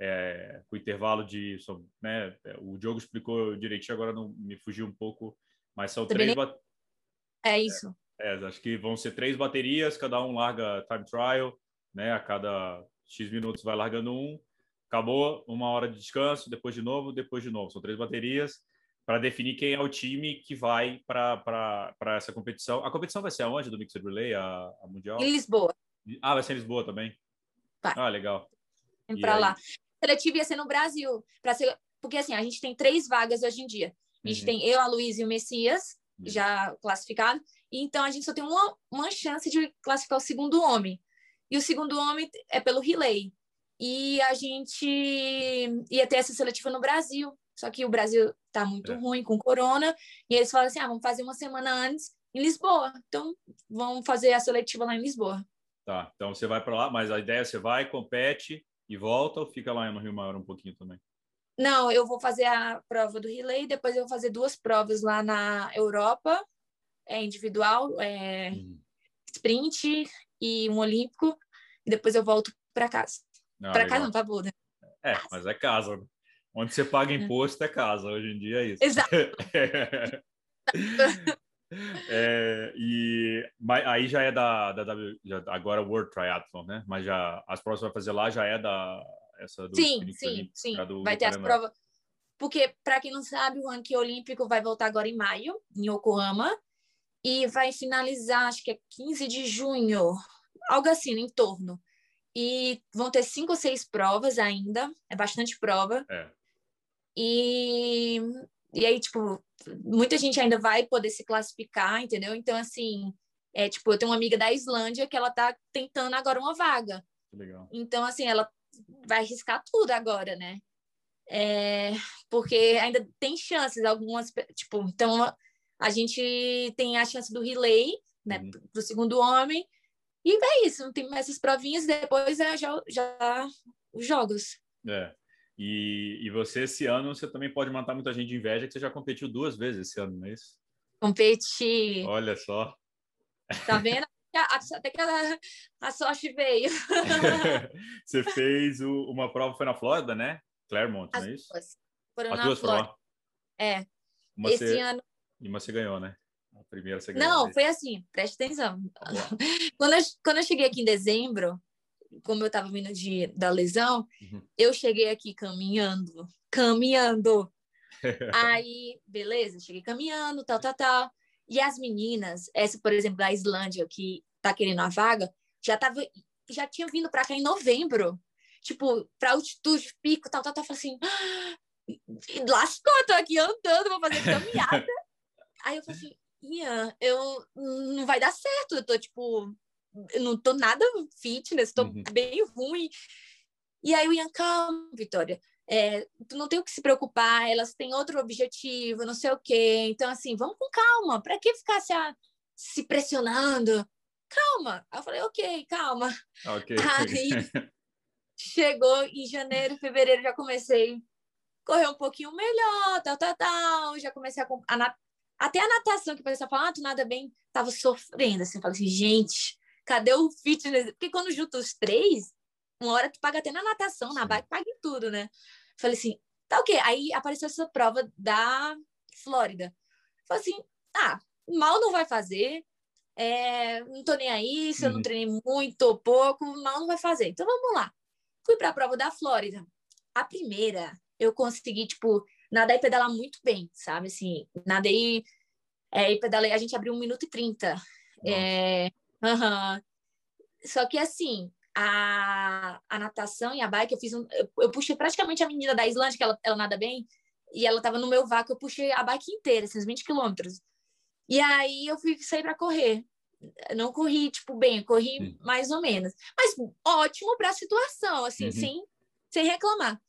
É, com intervalo de. Né, o Diogo explicou direitinho, agora não me fugiu um pouco mas são Também três. Nem... É isso. É, é, acho que vão ser três baterias, cada um larga time trial, né? A cada X minutos vai largando um. Acabou, uma hora de descanso, depois de novo, depois de novo. São três baterias para definir quem é o time que vai para essa competição. A competição vai ser aonde do Mixed Relay, a, a Mundial? Em Lisboa. Ah, vai ser em Lisboa também? Vai. Ah, legal. Para lá. A seletiva ia ser no Brasil, ser... porque assim, a gente tem três vagas hoje em dia. A gente uhum. tem eu, a Luiz e o Messias, uhum. já classificado. E então a gente só tem uma, uma chance de classificar o segundo homem. E o segundo homem é pelo relay. E a gente ia ter essa seletiva no Brasil. Só que o Brasil tá muito é. ruim com corona. E eles falam assim: ah, vamos fazer uma semana antes em Lisboa. Então, vamos fazer a seletiva lá em Lisboa. Tá, então você vai para lá, mas a ideia é você vai, compete e volta ou fica lá no Rio Maior um pouquinho também? Não, eu vou fazer a prova do relay, depois eu vou fazer duas provas lá na Europa, é individual, é uhum. sprint e um olímpico, e depois eu volto para casa. Ah, para casa não, tá bom, né? É, mas é casa. Onde você paga é. imposto é casa, hoje em dia é isso. Exato. é, e mas aí já é da, da, da já, agora World Triathlon, né? Mas já as provas que vai fazer lá já é da essa do sim, sim, sim. Do, vai ter as provas. Porque, para quem não sabe, o ranking olímpico vai voltar agora em maio, em Yokohama, e vai finalizar, acho que é 15 de junho. algo assim, em torno. E vão ter cinco ou seis provas ainda, é bastante prova. É. E, e aí, tipo, muita gente ainda vai poder se classificar, entendeu? Então, assim, é tipo, eu tenho uma amiga da Islândia que ela tá tentando agora uma vaga. Legal. Então, assim, ela vai arriscar tudo agora, né? É, porque ainda tem chances, algumas, tipo, então a gente tem a chance do relay, né, uhum. pro segundo homem, e é isso, tem essas provinhas, depois é já, já os jogos. É. E, e você, esse ano, você também pode matar muita gente de inveja, que você já competiu duas vezes esse ano, não é isso? Competi. Olha só. Tá vendo? Até que a, a sorte veio. você fez o, uma prova, foi na Flórida, né? Claremont, As não é isso? Duas. Foram As na duas Flórida. foram? É. Uma Esse você... ano. E uma você ganhou, né? A primeira você ganhou. Não, foi assim, preste atenção. Quando eu, quando eu cheguei aqui em dezembro, como eu estava vindo de, da lesão, Uhum. eu cheguei aqui caminhando, caminhando. Aí, beleza, cheguei caminhando, tal, tal, tal. E as meninas, essa, por exemplo, da Islândia, que tá querendo a vaga, já tava, já tinha vindo para cá em novembro. Tipo, para altitude, pico, tal, tal, tal. Eu falei assim, "Ah, lascou, eu tô aqui andando, vou fazer caminhada. Aí eu falei assim, Ian, eu não vai dar certo, eu tô, tipo, não tô nada fitness, tô Uhum. bem ruim. E aí o Ian, calma, Vitória, é, tu não tem o que se preocupar, elas têm outro objetivo, não sei o quê. Então, assim, vamos com calma, para que ficar se, a- se pressionando? Calma. Aí eu falei, ok, calma. Ok. Aí chegou em janeiro, fevereiro, já comecei a correr um pouquinho melhor, tal, tal, tal. Já comecei a, a até a natação, que o pessoal fala, ah, tu nada bem, tava sofrendo, assim, eu falei assim, gente, cadê o fitness? Porque quando junta os três, uma hora tu paga até na natação, na bike, paga em tudo, né? Falei assim, tá ok. Aí apareceu essa prova da Flórida. Falei assim, ah, mal não vai fazer, é, não tô nem aí, se eu não Uhum. treinei muito ou pouco, mal não vai fazer. Então vamos lá. Fui para a prova da Flórida. A primeira, eu consegui, tipo, nadar e pedalar muito bem, sabe? Assim, nadei é, e pedalei, a gente abriu 1 minuto e 30. É, aham. Só que assim, a, a natação e a bike, eu fiz um. Eu, eu puxei praticamente a menina da Islândia, que ela, ela nada bem, e ela tava no meu vácuo, eu puxei a bike inteira, esses 20 quilômetros. E aí eu fui sair para correr. Não corri, tipo, bem, corri mais ou menos. Mas ótimo para a situação, assim, Uhum. sem, sem reclamar.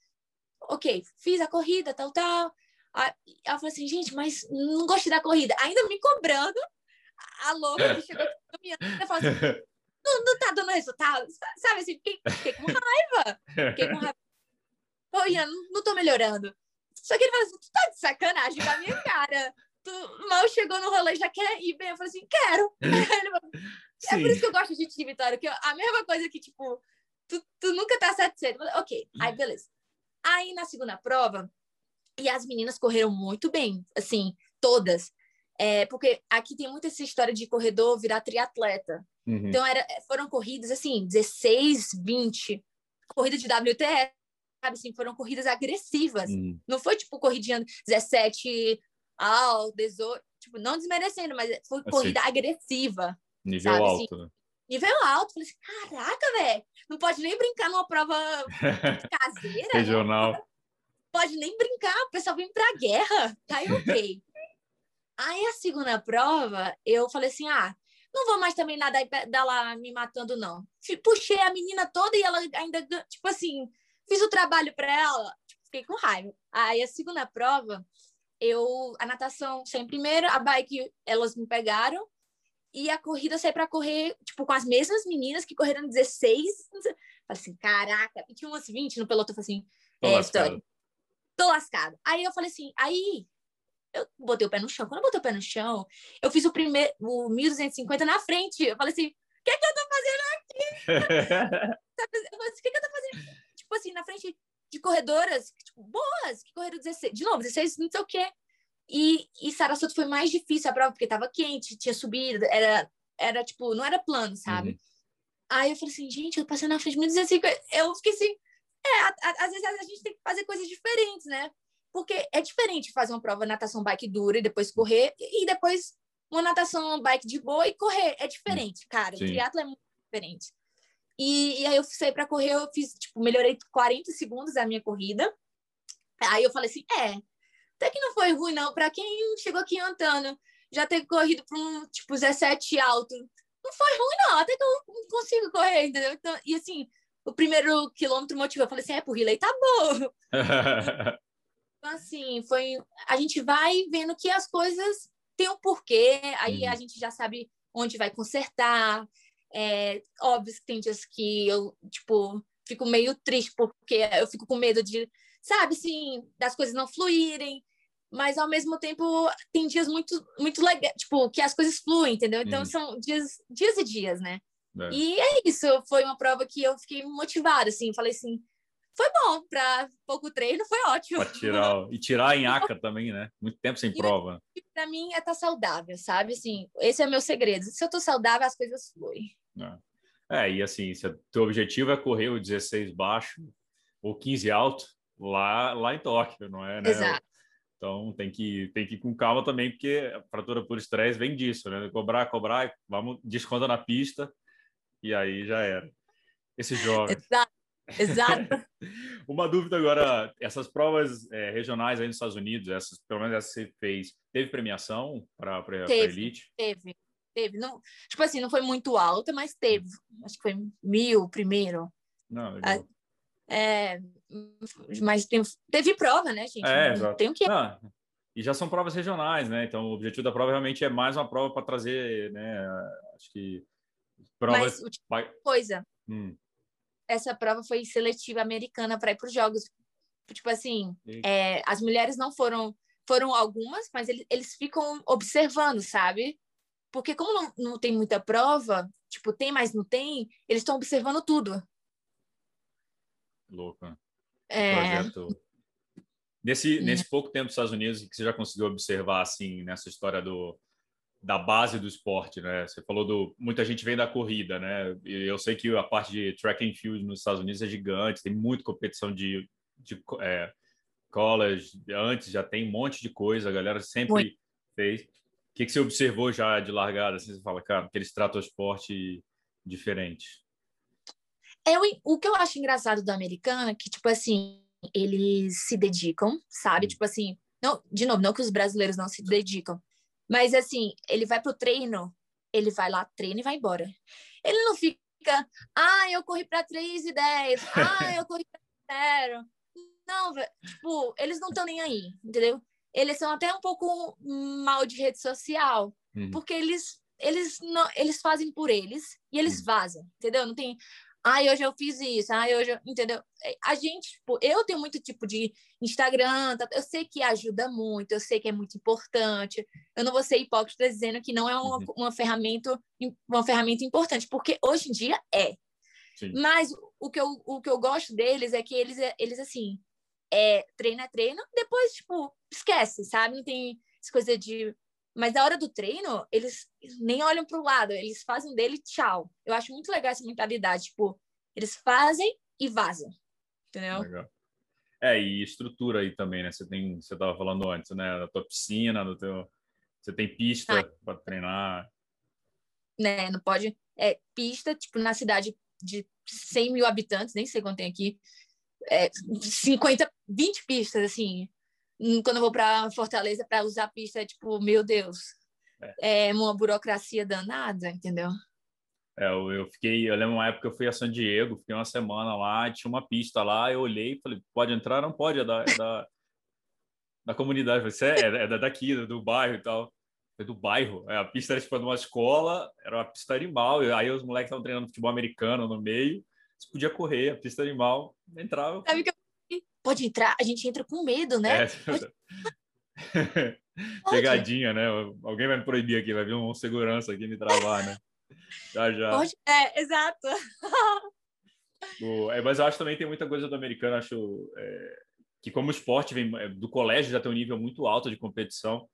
Ok, fiz a corrida, tal, tal. Aí ela falou assim, gente, mas não gostei da corrida. Ainda me cobrando, a louca que chegou caminhando, eu falei assim, não, não tá dando resultado. Sabe assim, fiquei, fiquei com raiva. Fiquei com raiva. Ian, não, não tô melhorando. Só que ele falou assim, tu tá de sacanagem com a minha cara. Tu mal chegou no rolê, já quer ir bem. Eu falei assim, quero. Falou, é por isso que eu gosto de ti, Vitória, que eu- a mesma coisa que, tipo, tu, tu nunca tá satisfeito. Ok, aí beleza. Aí na segunda prova, e as meninas correram muito bem, assim, todas. É, porque aqui tem muita essa história de corredor virar triatleta. Uhum. Então era, foram corridas assim, 16, 20, corrida de WTS, sabe assim, foram corridas agressivas. Uhum. Não foi tipo corridinha 17 ao 18, tipo, não desmerecendo, mas foi Assim. corrida agressiva, Nível sabe, alto. né? nível alto. Falei assim, caraca, velho, não pode nem brincar numa prova caseira, né? Regional. pode nem brincar, o pessoal vem pra guerra. Aí, ok. Aí, a segunda prova, eu falei assim, ah, não vou mais também nadar dar lá me matando, não. Puxei a menina toda e ela ainda, tipo assim, fiz o trabalho para ela, tipo, fiquei com raiva. Aí, a segunda prova, eu, a natação sem primeiro, a bike, elas me pegaram, e a corrida eu saí para correr, tipo, com as mesmas meninas que correram 16. Falei assim, caraca, e tinha umas 20 no pelotão, eu falei assim, Tô é, lascado. Tô lascada. Aí eu falei assim, aí eu botei o pé no chão. Quando eu botei o pé no chão, eu fiz o primeiro, o 1250 na frente. Eu falei assim, o que que eu tô fazendo? Eu falei assim, o que que eu tô fazendo? Tipo assim, na frente de corredoras, tipo, boas, que correram 16, de novo, 16, não sei o quê. E, e Sarasota foi mais difícil a prova, porque tava quente, tinha subido, era, era tipo, não era plano, sabe? Uhum. Aí eu falei assim, gente, eu passei na frente de 1250. Eu fiquei assim, é, a- a- às vezes a gente tem que fazer coisas diferentes, né? Porque é diferente fazer uma prova natação bike dura e depois correr, e depois uma natação bike de boa e correr. É diferente, cara. Sim. O triatlo é, mu- diferente. E, e aí eu saí para correr, eu fiz, tipo, melhorei 40 segundos a minha corrida. Aí eu falei assim, é, até que não foi ruim, não. Para quem chegou aqui andando, já ter corrido para um, tipo, 17 alto, não foi ruim, não. Até que eu consigo correr, entendeu? Então, e assim, o primeiro quilômetro motivou. Eu falei assim, é, pro relay tá bom. então, assim, foi... A gente vai vendo que as coisas têm um porquê, aí uhum. a gente já sabe onde vai consertar. É, óbvio que tem dias que eu, tipo, fico meio triste, porque eu fico com medo de, sabe, assim, das coisas não fluírem mas ao mesmo tempo tem dias muito muito legais, tipo, que as coisas fluem, entendeu? Então uhum. são dias, dias e dias, né? É. E é isso, foi uma prova que eu fiquei motivada, assim, falei assim, foi bom para pouco treino, foi ótimo. Pra tirar, e tirar em aca também, né? Muito tempo sem e prova. Para mim é estar tá saudável, sabe? Assim, esse é o meu segredo. Se eu tô saudável, as coisas fluem. É, é e assim, se o teu objetivo é correr o 16 baixo ou 15 alto, lá, lá em Tóquio, não é? Né? Exato. Então tem que, tem que ir com calma também, porque a fratura por estresse vem disso, né? Cobrar, cobrar, vamos, desconta na pista, e aí já era. Esse jogo. Exato. Exato. Uma dúvida agora, essas provas é, regionais aí nos Estados Unidos, essas, pelo menos essa que você fez, teve premiação para a elite? Teve, teve. Não, tipo assim, não foi muito alta, mas teve. Acho que foi mil primeiro. Não, legal. É, mas tem, teve prova, né, gente? É, exato. Tem o que. e já são provas regionais, né? Então, o objetivo da prova realmente é mais uma prova para trazer, né? Acho que provas. Mas, coisa. Hum. Essa prova foi seletiva americana para ir para os jogos. Tipo assim, é, as mulheres não foram. Foram algumas, mas eles, eles ficam observando, sabe? Porque como não, não tem muita prova, tipo, tem, mas não tem, eles estão observando tudo. Louco, né? É... Projeto... Nesse, nesse pouco tempo nos Estados Unidos, que você já conseguiu observar, assim, nessa história do, da base do esporte, né? Você falou do... Muita gente vem da corrida, né? Eu sei que a parte de track and field nos Estados Unidos é gigante, tem muita competição de, de é, college, antes já tem um monte de coisa, a galera sempre muito. fez. O que, que você observou já de largada? Assim, você fala, cara, que eles tratam o esporte diferente. Eu, o que eu acho engraçado do americano é que, tipo assim, eles se dedicam, sabe? Hum. Tipo assim, não, de novo, não que os brasileiros não se dedicam, mas assim, ele vai pro treino, ele vai lá, treina e vai embora. Ele não fica, ah, eu corri para 3 e 10, ah, eu corri para 0. Não, tipo, eles não estão nem aí, entendeu? Eles são até um pouco mal de rede social, uhum. porque eles eles não, eles fazem por eles e eles uhum. vazam, entendeu? Não tem Ai, hoje eu fiz isso. Ai, hoje eu... Entendeu? É, a gente, tipo, eu tenho muito tipo de Instagram, tá? eu sei que ajuda muito, eu sei que é muito importante. Eu não vou ser hipócrita dizendo que não é uma, uhum. uma, ferramenta, uma ferramenta importante, porque hoje em dia é. Sim. Mas o que, eu, o que eu gosto deles é que eles, eles assim, é, treino é treino, depois, tipo, esquece, sabe? Não tem essa coisa de mas na hora do treino, eles nem olham para o lado, eles fazem dele tchau. Eu acho muito legal essa mentalidade. Tipo, eles fazem e vazam. Entendeu? Legal. É, e estrutura aí também, né? Você tem, você estava falando antes, né? Na tua piscina, no teu, você tem pista ah. para treinar. Né, não pode. É, pista, tipo, na cidade de 100 mil habitantes, nem sei quanto tem aqui, é, 50, 20 pistas, assim, quando eu vou para Fortaleza para usar a pista, é tipo, meu Deus, é. é uma burocracia danada, entendeu? É, eu, eu, fiquei, eu lembro uma época que eu fui a San Diego, fiquei uma semana lá, tinha uma pista lá, eu olhei e falei, pode entrar? Não pode, é da, é da, da comunidade. Falei, é, é daqui, do, do bairro e tal. É do bairro. É, a pista era tipo de uma escola, era uma pista animal. Aí os moleques estavam treinando futebol americano no meio. Você podia correr, a pista animal, entrava. Sabe que eu pode entrar, a gente entra com medo, né? É. Pegadinha, né? Alguém vai me proibir aqui, vai vir um segurança aqui me travar, né? Já, já. Pode... É, exato. o, é, mas eu acho também tem muita coisa do americano, acho é, que como o esporte vem é, do colégio já tem um nível muito alto de competição,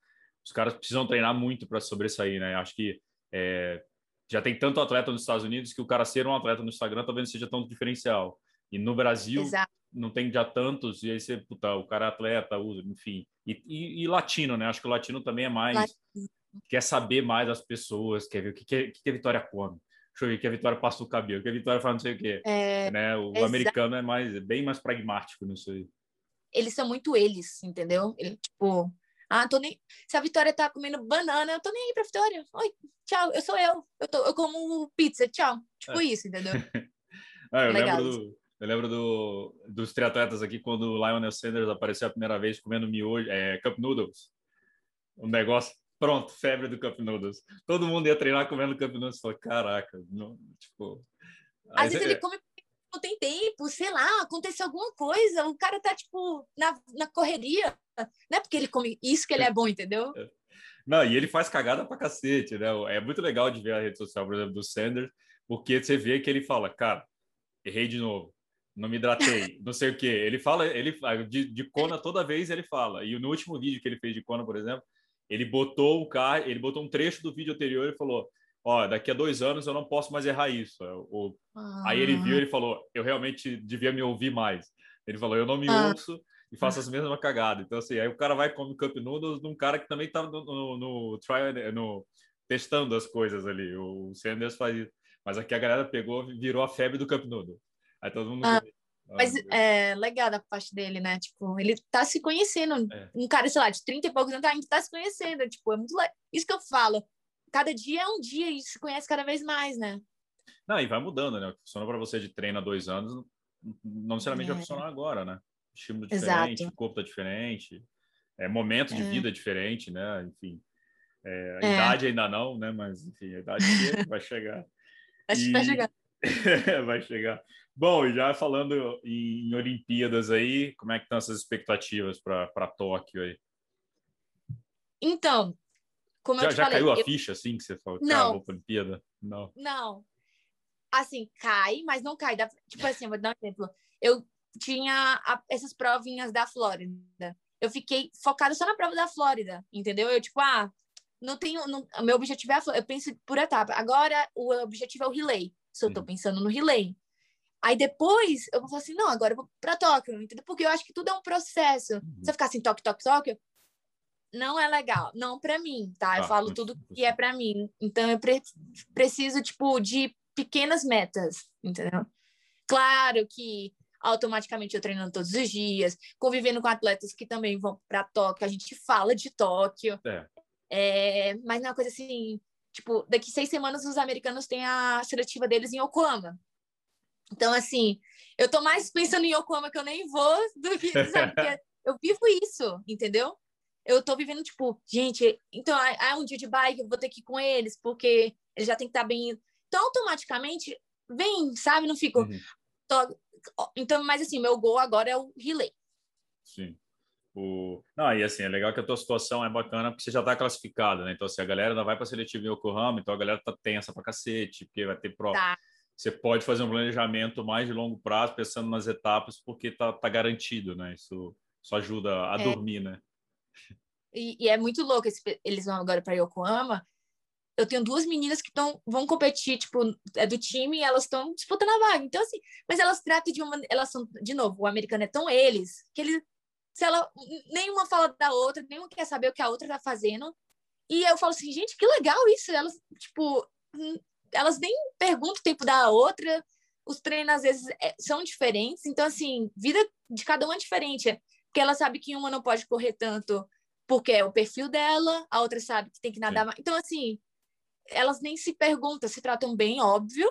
os caras precisam treinar muito para sobressair, né? Acho que é, já tem tanto atleta nos Estados Unidos que o cara ser um atleta no Instagram talvez não seja tão diferencial. E no Brasil, Exato não tem já tantos, e aí você, puta, o cara é atleta, usa, enfim. E, e, e, latino, né? Acho que o latino também é mais. Latino. Quer saber mais das pessoas, quer ver o que, que, que a Vitória come. deixa eu ver que a Vitória passa o cabelo, que a Vitória fala não sei o quê. É, né? O americano é mais bem mais pragmático nisso aí. Eles são muito eles, entendeu? Ele, tipo, ah, tô nem... se a Vitória tá comendo banana, eu tô nem aí pra Vitória. Oi, tchau, eu sou eu. Eu, tô, eu como pizza, tchau. Tipo é. isso, entendeu? ah, eu Legal. lembro do, eu lembro do, dos triatletas aqui quando o Lionel Sanders apareceu a primeira vez comendo miojo, é, cup noodles. Um negócio pronto, febre do cup noodles. Todo mundo ia treinar comendo cup noodles. Falei, caraca, não, tipo. Às vezes ele come não tem tempo, sei lá, aconteceu alguma coisa, o cara tá, tipo, na, na correria. Não é porque ele come isso que ele é bom, entendeu? É. Não, e ele faz cagada pra cacete, né? É muito legal de ver a rede social, por exemplo, do Sanders, porque você vê que ele fala, cara, errei de novo não me hidratei, não sei o que. Ele fala, ele de, de Kona toda vez ele fala. E no último vídeo que ele fez de Kona, por exemplo, ele botou o carro, ele botou um trecho do vídeo anterior e falou: Ó, daqui a dois anos eu não posso mais errar isso. O, ah. Aí ele viu, ele falou: Eu realmente devia me ouvir mais. Ele falou: Eu não me ah. ouço e faço as mesmas cagadas. Então assim, aí o cara vai comer cup noodles num cara que também tá no, no, no trial, no testando as coisas ali. O Sanders faz isso. Mas aqui a galera pegou, virou a febre do cup noodle. Aí todo mundo. Ah, mas é legal da parte dele, né? Tipo, ele tá se conhecendo. É. Um cara, sei lá, de 30 e poucos anos, tá, a gente tá se conhecendo. Tipo, é muito le... Isso que eu falo. Cada dia é um dia e se conhece cada vez mais, né? Não, e vai mudando, né? O que funciona para você de treino há dois anos, não necessariamente é. vai funcionar agora, né? Estímulo diferente, Exato. o corpo tá diferente, é momento de é. vida diferente, né? Enfim. É, a é. idade ainda não, né? Mas, enfim, a idade vai chegar. Acho que vai chegar. vai chegar. Bom, já falando em, Olimpíadas aí, como é que estão essas expectativas para Tóquio aí? Então, como já, eu já falei, caiu a eu... ficha assim que você falou, não, vou para Olimpíada? Não. Não. Assim, cai, mas não cai. Tipo assim, vou dar um exemplo. Eu tinha a, essas provinhas da Flórida. Eu fiquei focada só na prova da Flórida, entendeu? Eu, tipo, ah, não tenho. Não, meu objetivo é a Flórida. Eu penso por etapa. Agora, o objetivo é o relay. Se eu tô pensando no relay. Aí depois eu vou falar assim, não, agora eu vou para Tóquio, entendeu? Porque eu acho que tudo é um processo. Uhum. Você ficar assim, Tóquio, Tóquio, Tóquio, não é legal. Não para mim, tá? Eu ah, falo tudo que é para mim. Então eu pre preciso, tipo, de pequenas metas, entendeu? Claro que automaticamente eu treinando todos os dias, convivendo com atletas que também vão para Tóquio, a gente fala de Tóquio. É. É, mas não é uma coisa assim, tipo, daqui seis semanas os americanos têm a seletiva deles em Yokohama. Então, assim, eu tô mais pensando em Yokohama que eu nem vou do que, sabe, porque eu vivo isso, entendeu? Eu tô vivendo, tipo, gente, então, há um dia de bike, eu vou ter que ir com eles, porque eles já tem que estar tá bem. Então, automaticamente, vem, sabe? Não fico. Uhum. Tô... Então, mas assim, meu gol agora é o relay. Sim. O... Não, e assim, é legal que a tua situação é bacana porque você já está classificada, né? Então, assim, a galera ainda vai para seletiva em Yokohama, então a galera tá tensa pra cacete, porque vai ter prova. Tá você pode fazer um planejamento mais de longo prazo, pensando nas etapas, porque tá, tá garantido, né? Isso, isso ajuda a é. dormir, né? E, e, é muito louco, eles vão agora para Yokohama. Eu tenho duas meninas que tão, vão competir, tipo, é do time e elas estão disputando a vaga. Então, assim, mas elas tratam de uma. Elas são, de novo, o americano é tão eles, que ele. Se ela. Nenhuma fala da outra, nenhuma quer saber o que a outra tá fazendo. E eu falo assim, gente, que legal isso. Elas, tipo, elas nem perguntam o tempo da outra, os treinos às vezes é, são diferentes, então assim, vida de cada uma é diferente, porque ela sabe que uma não pode correr tanto porque é o perfil dela, a outra sabe que tem que nadar mais. Então assim, elas nem se perguntam, se tratam bem, óbvio,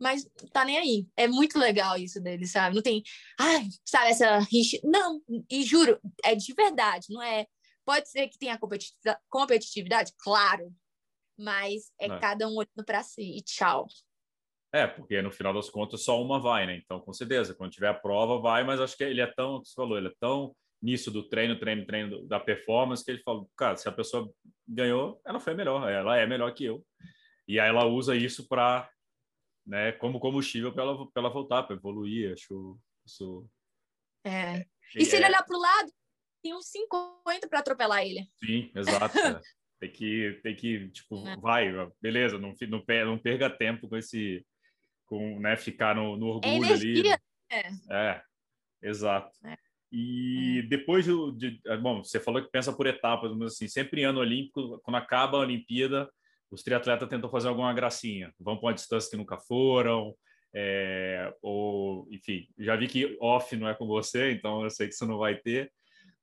mas tá nem aí. É muito legal isso deles, sabe? Não tem, ai, sabe essa rixa. Não, e juro, é de verdade, não é. Pode ser que tenha competitividade, claro, mas é, é. cada um olhando para si e tchau. É, porque no final das contas só uma vai, né? Então, com certeza, quando tiver a prova, vai, mas acho que ele é tão, você falou, ele é tão nisso do treino, treino, treino, da performance, que ele falou, cara, se a pessoa ganhou, ela foi melhor, ela é melhor que eu. E aí ela usa isso para, né, como combustível para ela, ela voltar, para evoluir, acho isso. É. E se ele é olhar para o lado, tem uns 50 para atropelar ele. Sim, exato. É. Tem que, tem que tipo, é. vai, beleza, não, não, não perca tempo com esse, com, né, ficar no, no orgulho é ali. É. é, exato. É. E é. depois de, de, é, bom, você falou que pensa por etapas, mas assim, sempre ano olímpico, quando acaba a Olimpíada, os triatletas tentam fazer alguma gracinha, vão para uma distância que nunca foram, é, ou enfim, já vi que off não é com você, então eu sei que isso não vai ter,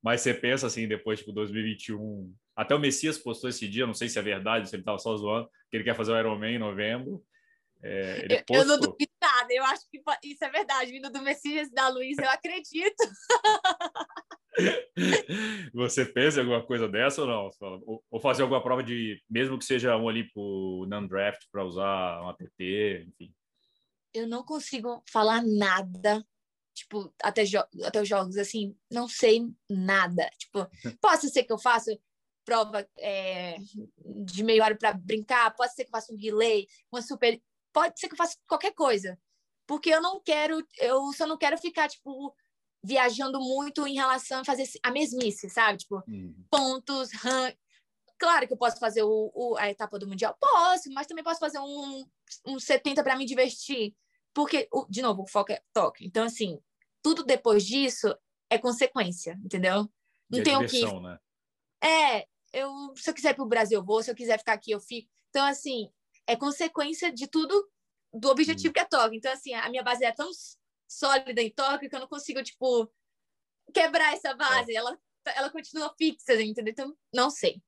mas você pensa assim, depois, tipo, 2021, até o Messias postou esse dia, não sei se é verdade, se ele estava só zoando, que ele quer fazer o Ironman em novembro, é, eu, postou... eu, não duvido nada, eu acho que isso é verdade. Vindo do Messias da Luiz, eu acredito. Você pensa em alguma coisa dessa ou não? Ou fazer alguma prova de, mesmo que seja um ali pro non-draft para usar um ATT, enfim. Eu não consigo falar nada, tipo, até, até os jogos, assim, não sei nada. Tipo, posso ser que eu faça prova é, de meio hora para brincar, pode ser que eu faça um relay, uma super pode ser que eu faça qualquer coisa. Porque eu não quero, eu só não quero ficar, tipo, viajando muito em relação a fazer a mesmice, sabe? Tipo, uhum. pontos, rank. Claro que eu posso fazer o, o, a etapa do Mundial, posso, mas também posso fazer um, um 70 para me divertir. Porque, de novo, o foco é toque. Então, assim, tudo depois disso é consequência, entendeu? Não tem o que. Né? É, eu, se eu quiser ir para o Brasil, eu vou, se eu quiser ficar aqui, eu fico. Então, assim, é consequência de tudo do objetivo hum. que é Tóquio. Então, assim, a minha base é tão sólida Tóquio que eu não consigo, tipo, quebrar essa base. É. Ela, ela continua fixa, entendeu? Então, não sei.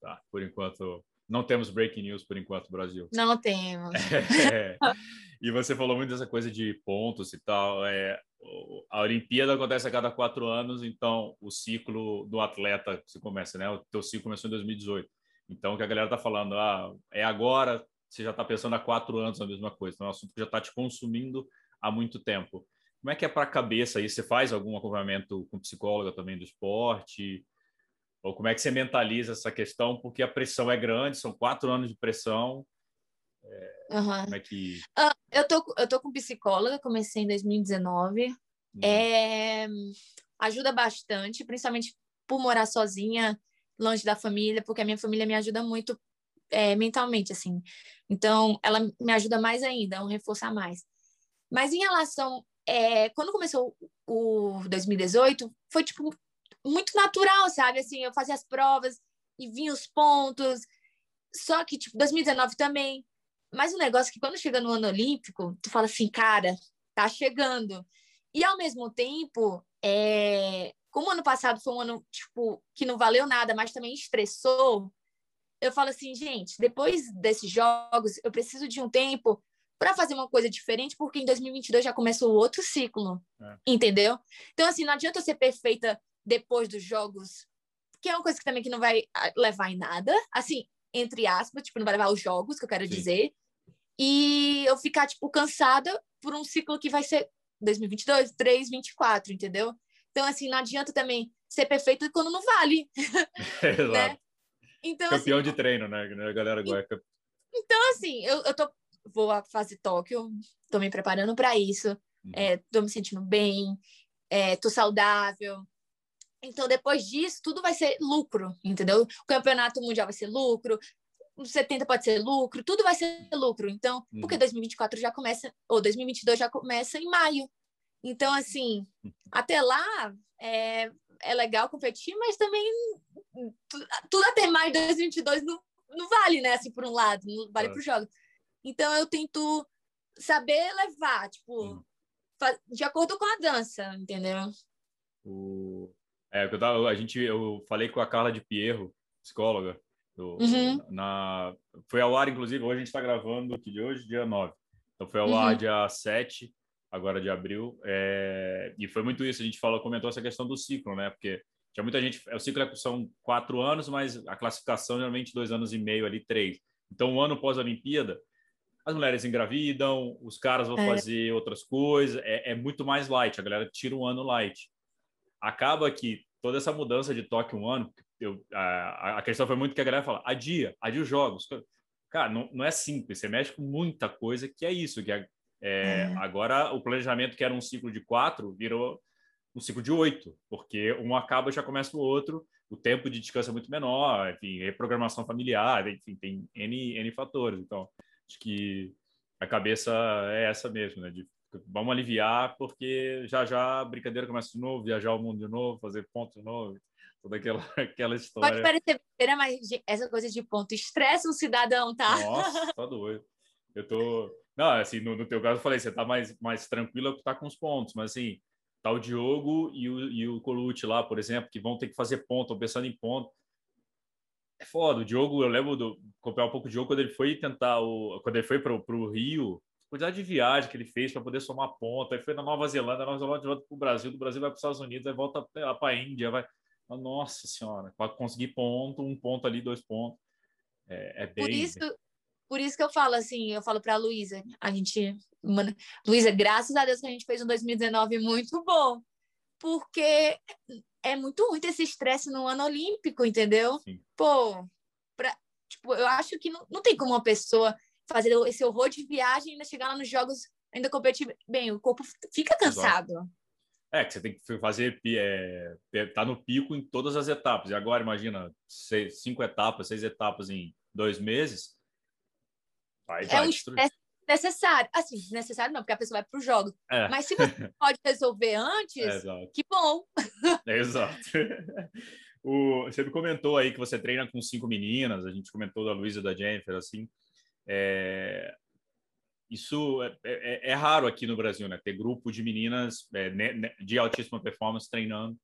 Tá, por enquanto, não temos breaking news por enquanto, Brasil. Não temos. É. E você falou muito dessa coisa de pontos e tal. É, a Olimpíada acontece a cada quatro anos, então o ciclo do atleta se começa, né? O teu ciclo começou em 2018. Então, o que a galera está falando, ah, é agora, você já está pensando há quatro anos na mesma coisa. Então, é um assunto que já está te consumindo há muito tempo. Como é que é para a cabeça aí? Você faz algum acompanhamento com psicóloga também do esporte? Ou como é que você mentaliza essa questão? Porque a pressão é grande, são quatro anos de pressão. É, uhum. Como é que. Uh, eu, tô, eu tô com psicóloga, comecei em 2019. Uhum. É, ajuda bastante, principalmente por morar sozinha longe da família, porque a minha família me ajuda muito é, mentalmente, assim. Então, ela me ajuda mais ainda, é um reforço a mais. Mas em relação. É, quando começou o 2018, foi, tipo, muito natural, sabe? Assim, eu fazia as provas e vinha os pontos. Só que, tipo, 2019 também. Mas o negócio é que quando chega no ano olímpico, tu fala assim, cara, tá chegando. E ao mesmo tempo, é, como ano passado foi um ano, tipo, que não valeu nada, mas também estressou, eu falo assim, gente, depois desses jogos, eu preciso de um tempo para fazer uma coisa diferente, porque em 2022 já começou outro ciclo, é. entendeu? Então, assim, não adianta ser perfeita depois dos jogos, que é uma coisa que também que não vai ah, levar em nada, assim, entre aspas, tipo, não vai levar os jogos, que eu quero Sim. dizer, e eu ficar, tipo, cansada por um ciclo que vai ser 2022, 3, 24, entendeu? Então, assim, não adianta também ser perfeito quando não vale. Exato. né? Então, Campeão assim, de treino, né? A galera gosta. Então, assim, eu, eu tô, vou a fase Tóquio, tô me preparando para isso, uhum. é, me sentindo bem, é, tô saudável. Então, depois disso, tudo vai ser lucro, entendeu? O campeonato mundial vai ser lucro, o 70 pode ser lucro, tudo vai ser lucro. Então, uhum. porque 2024 já começa, ou 2022 já começa em maio. Então, assim, até lá é, é legal competir, mas também tudo até mais de 2022 não, não vale, né? Assim, por um lado, não vale é. para o jogo. Então, eu tento saber levar, tipo, de acordo com a dança, entendeu? O... É, eu tava, a gente, eu falei com a Carla de Pierro, psicóloga, do, uhum. na, foi ao ar, inclusive, hoje a gente está gravando, de hoje, dia 9. Então, foi ao uhum. ar dia 7 agora de abril. É... E foi muito isso, a gente falou, comentou essa questão do ciclo, né? Porque tinha muita gente, o ciclo é, são quatro anos, mas a classificação geralmente dois anos e meio ali, três. Então, um ano pós a Olimpíada, as mulheres engravidam, os caras vão é. fazer outras coisas, é, é, muito mais light, a galera tira um ano light. Acaba que toda essa mudança de toque um ano, eu, a, a questão foi muito que a galera fala, adia, adia os jogos. Cara, não, não é simples, você mexe com muita coisa que é isso, que é é, é. Agora, o planejamento que era um ciclo de quatro virou um ciclo de oito, porque um acaba e já começa o outro, o tempo de descanso é muito menor, enfim, reprogramação familiar, enfim, tem N, N fatores. Então, acho que a cabeça é essa mesmo, né? De, vamos aliviar, porque já já a brincadeira começa de novo, viajar o mundo de novo, fazer pontos de novo. toda aquela, aquela história. Pode parecer besteira, mas essa coisa de ponto estressa o cidadão, tá? Nossa, tá doido. Eu tô. Não, assim, no, no teu caso, eu falei, você tá mais, mais tranquila que tá com os pontos, mas assim, tá o Diogo e o, e o Colucci lá, por exemplo, que vão ter que fazer ponto, estão pensando em ponto. É foda, o Diogo, eu lembro do comprar um pouco o Diogo quando ele foi tentar o. Quando ele foi para o Rio, quantidade de viagem que ele fez para poder somar ponto, aí foi na Nova Zelândia, Nova Zelândia volta para o Brasil, do Brasil vai para os Estados Unidos, aí volta para a Índia, vai. Nossa senhora, para conseguir ponto, um ponto ali, dois pontos. É, é bem. Por isso, por isso que eu falo assim, eu falo para a Luísa, a gente, Luísa, graças a Deus que a gente fez um 2019 muito bom, porque é muito ruim ter esse estresse no ano olímpico, entendeu? Sim. Pô, pra, tipo, eu acho que não, não tem como uma pessoa fazer esse horror de viagem e ainda chegar lá nos jogos, ainda competir bem, o corpo fica cansado. Exato. É, que você tem que fazer, é, tá no pico em todas as etapas. E agora, imagina, seis, cinco etapas, seis etapas em dois meses. Vai, é um estresse necessário. Assim, necessário não, porque a pessoa vai para o jogo. É. Mas se você pode resolver antes, é, que bom. exato. O, você me comentou aí que você treina com cinco meninas, a gente comentou da Luísa da Jennifer, assim. É, isso é, é, é, raro aqui no Brasil, né? Ter grupo de meninas é, de altíssima performance treinando.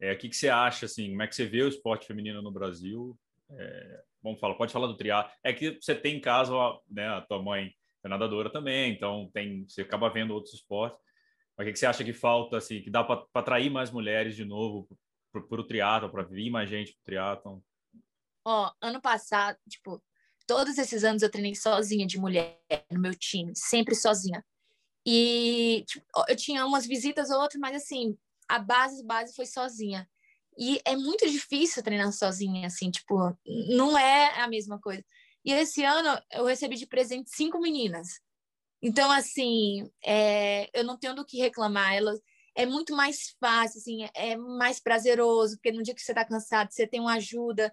É, o que, que você acha, assim? Como é que você vê o esporte feminino no Brasil? É, vamos falar, pode falar do triatlo. É que você tem em casa, né? A tua mãe é nadadora também, então tem, você acaba vendo outros esportes. Mas o que, você acha que falta, assim, que dá para atrair mais mulheres de novo para o triatlo, para vir mais gente para o triatlo? Ó, ano passado, tipo, todos esses anos eu treinei sozinha de mulher no meu time, sempre sozinha. E tipo, eu tinha umas visitas ou outras, mas assim, a base, base foi sozinha. E é muito difícil treinar sozinha, assim, tipo, não é a mesma coisa. E esse ano eu recebi de presente cinco meninas. Então, assim, é, eu não tenho do que reclamar. Elas, é muito mais fácil, assim, é mais prazeroso, porque no dia que você está cansado, você tem uma ajuda.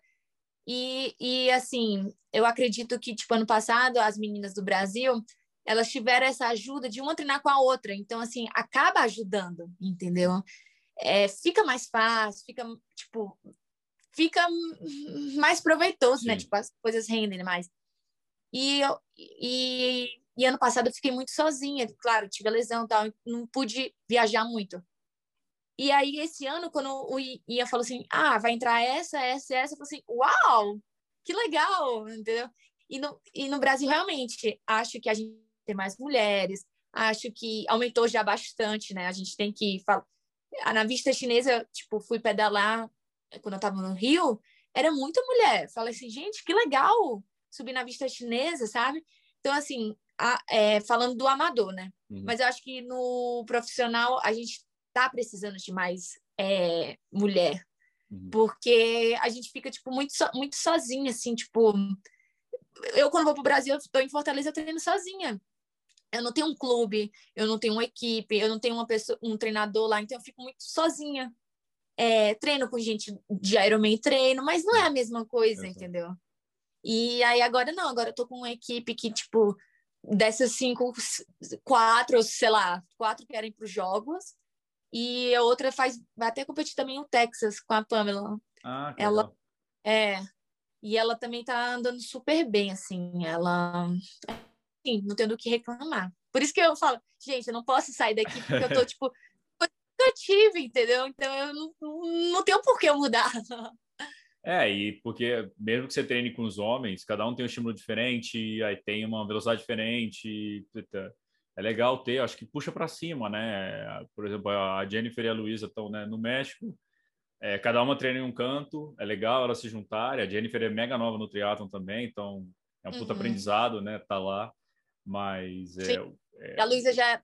E, e assim, eu acredito que, tipo, ano passado, as meninas do Brasil, elas tiveram essa ajuda de uma treinar com a outra. Então, assim, acaba ajudando, entendeu? É, fica mais fácil, fica, tipo, fica mais proveitoso, né? Sim. né? Tipo, as coisas rendem mais. E, eu, e, e ano passado eu fiquei muito sozinha, claro, tive a lesão e tal, não pude viajar muito. E aí, esse ano, quando o Ian falou assim, ah, vai entrar essa, essa, essa, eu falei assim, uau, que legal, entendeu? E no, e no Brasil, realmente, acho que a gente tem mais mulheres, acho que aumentou já bastante, né? A gente tem que falar. Na vista chinesa, tipo, fui pedalar quando eu tava no Rio, era muita mulher. Falei assim, gente, que legal subir na vista chinesa, sabe? Então, assim, a, é, falando do amador, né? Uhum. Mas eu acho que no profissional a gente tá precisando de mais é, mulher. Uhum. Porque a gente fica, tipo, muito, so, muito sozinha, assim, tipo... Eu, quando vou pro Brasil, eu tô em Fortaleza, eu treino sozinha. Eu não tenho um clube, eu não tenho uma equipe, eu não tenho uma pessoa, um treinador lá, então eu fico muito sozinha. É, treino com gente de Ironman, treino, mas não é a mesma coisa, entendeu? E aí agora não, agora eu tô com uma equipe que, tipo, dessas cinco, quatro, sei lá, quatro querem para os jogos, e a outra faz, vai até competir também o Texas com a Pamela. Ah, que ela legal. é e ela também tá andando super bem, assim. Ela, sim, não tenho do que reclamar. Por isso que eu falo, gente, eu não posso sair daqui porque eu tô tipo eu tive, entendeu? Então eu não, não tenho por que mudar. É, e porque mesmo que você treine com os homens, cada um tem um estímulo diferente, aí tem uma velocidade diferente é legal ter, acho que puxa para cima, né? Por exemplo, a Jennifer e a Luísa estão né, no México, é, cada uma treina em um canto, é legal elas se juntarem. A Jennifer é mega nova no triatlon também, então é um puta uhum. aprendizado, né? Tá lá, mas é, é... a Luísa já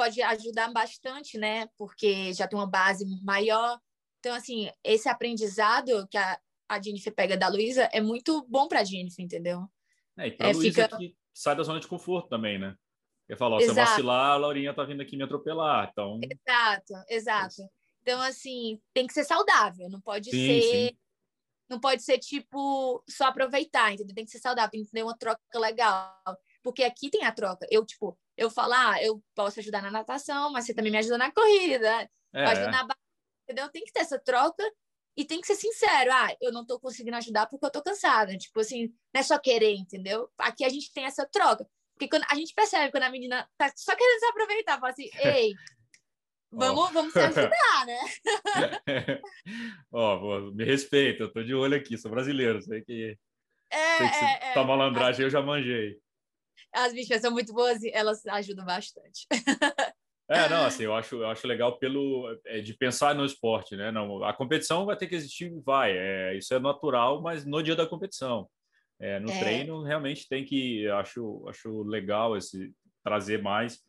pode ajudar bastante, né? Porque já tem uma base maior. Então, assim, esse aprendizado que a, a Jennifer pega da Luísa é muito bom para a Jennifer, entendeu? É, e para a é, Luísa fica... que sai da zona de conforto também, né? Eu falo, se eu vacilar, a Laurinha tá vindo aqui me atropelar, então... Exato, exato. Então, assim, tem que ser saudável, não pode sim, ser... Sim. Não pode ser, tipo, só aproveitar, entendeu? Tem que ser saudável, tem que ter uma troca legal. Porque aqui tem a troca. Eu, tipo, eu falo, ah, eu posso ajudar na natação, mas você também me ajuda na corrida, é. pode ajudar na entendeu? Tem que ter essa troca e tem que ser sincero, ah, eu não tô conseguindo ajudar porque eu tô cansada. Tipo assim, não é só querer, entendeu? Aqui a gente tem essa troca. Porque quando a gente percebe quando a menina tá só querendo se aproveitar, fala assim, ei, vamos, oh. vamos se ajudar, né? Ó, oh, me respeita, eu tô de olho aqui, sou brasileiro, sei que. É, sei que é, é. Tá malandragem, eu já manjei. As bichas são muito boas e elas ajudam bastante. É, não, assim, eu acho, eu acho legal pelo é, de pensar no esporte, né? Não, a competição vai ter que existir, vai, é, isso é natural, mas no dia da competição, é, no é. treino realmente tem que, acho, acho legal esse trazer mais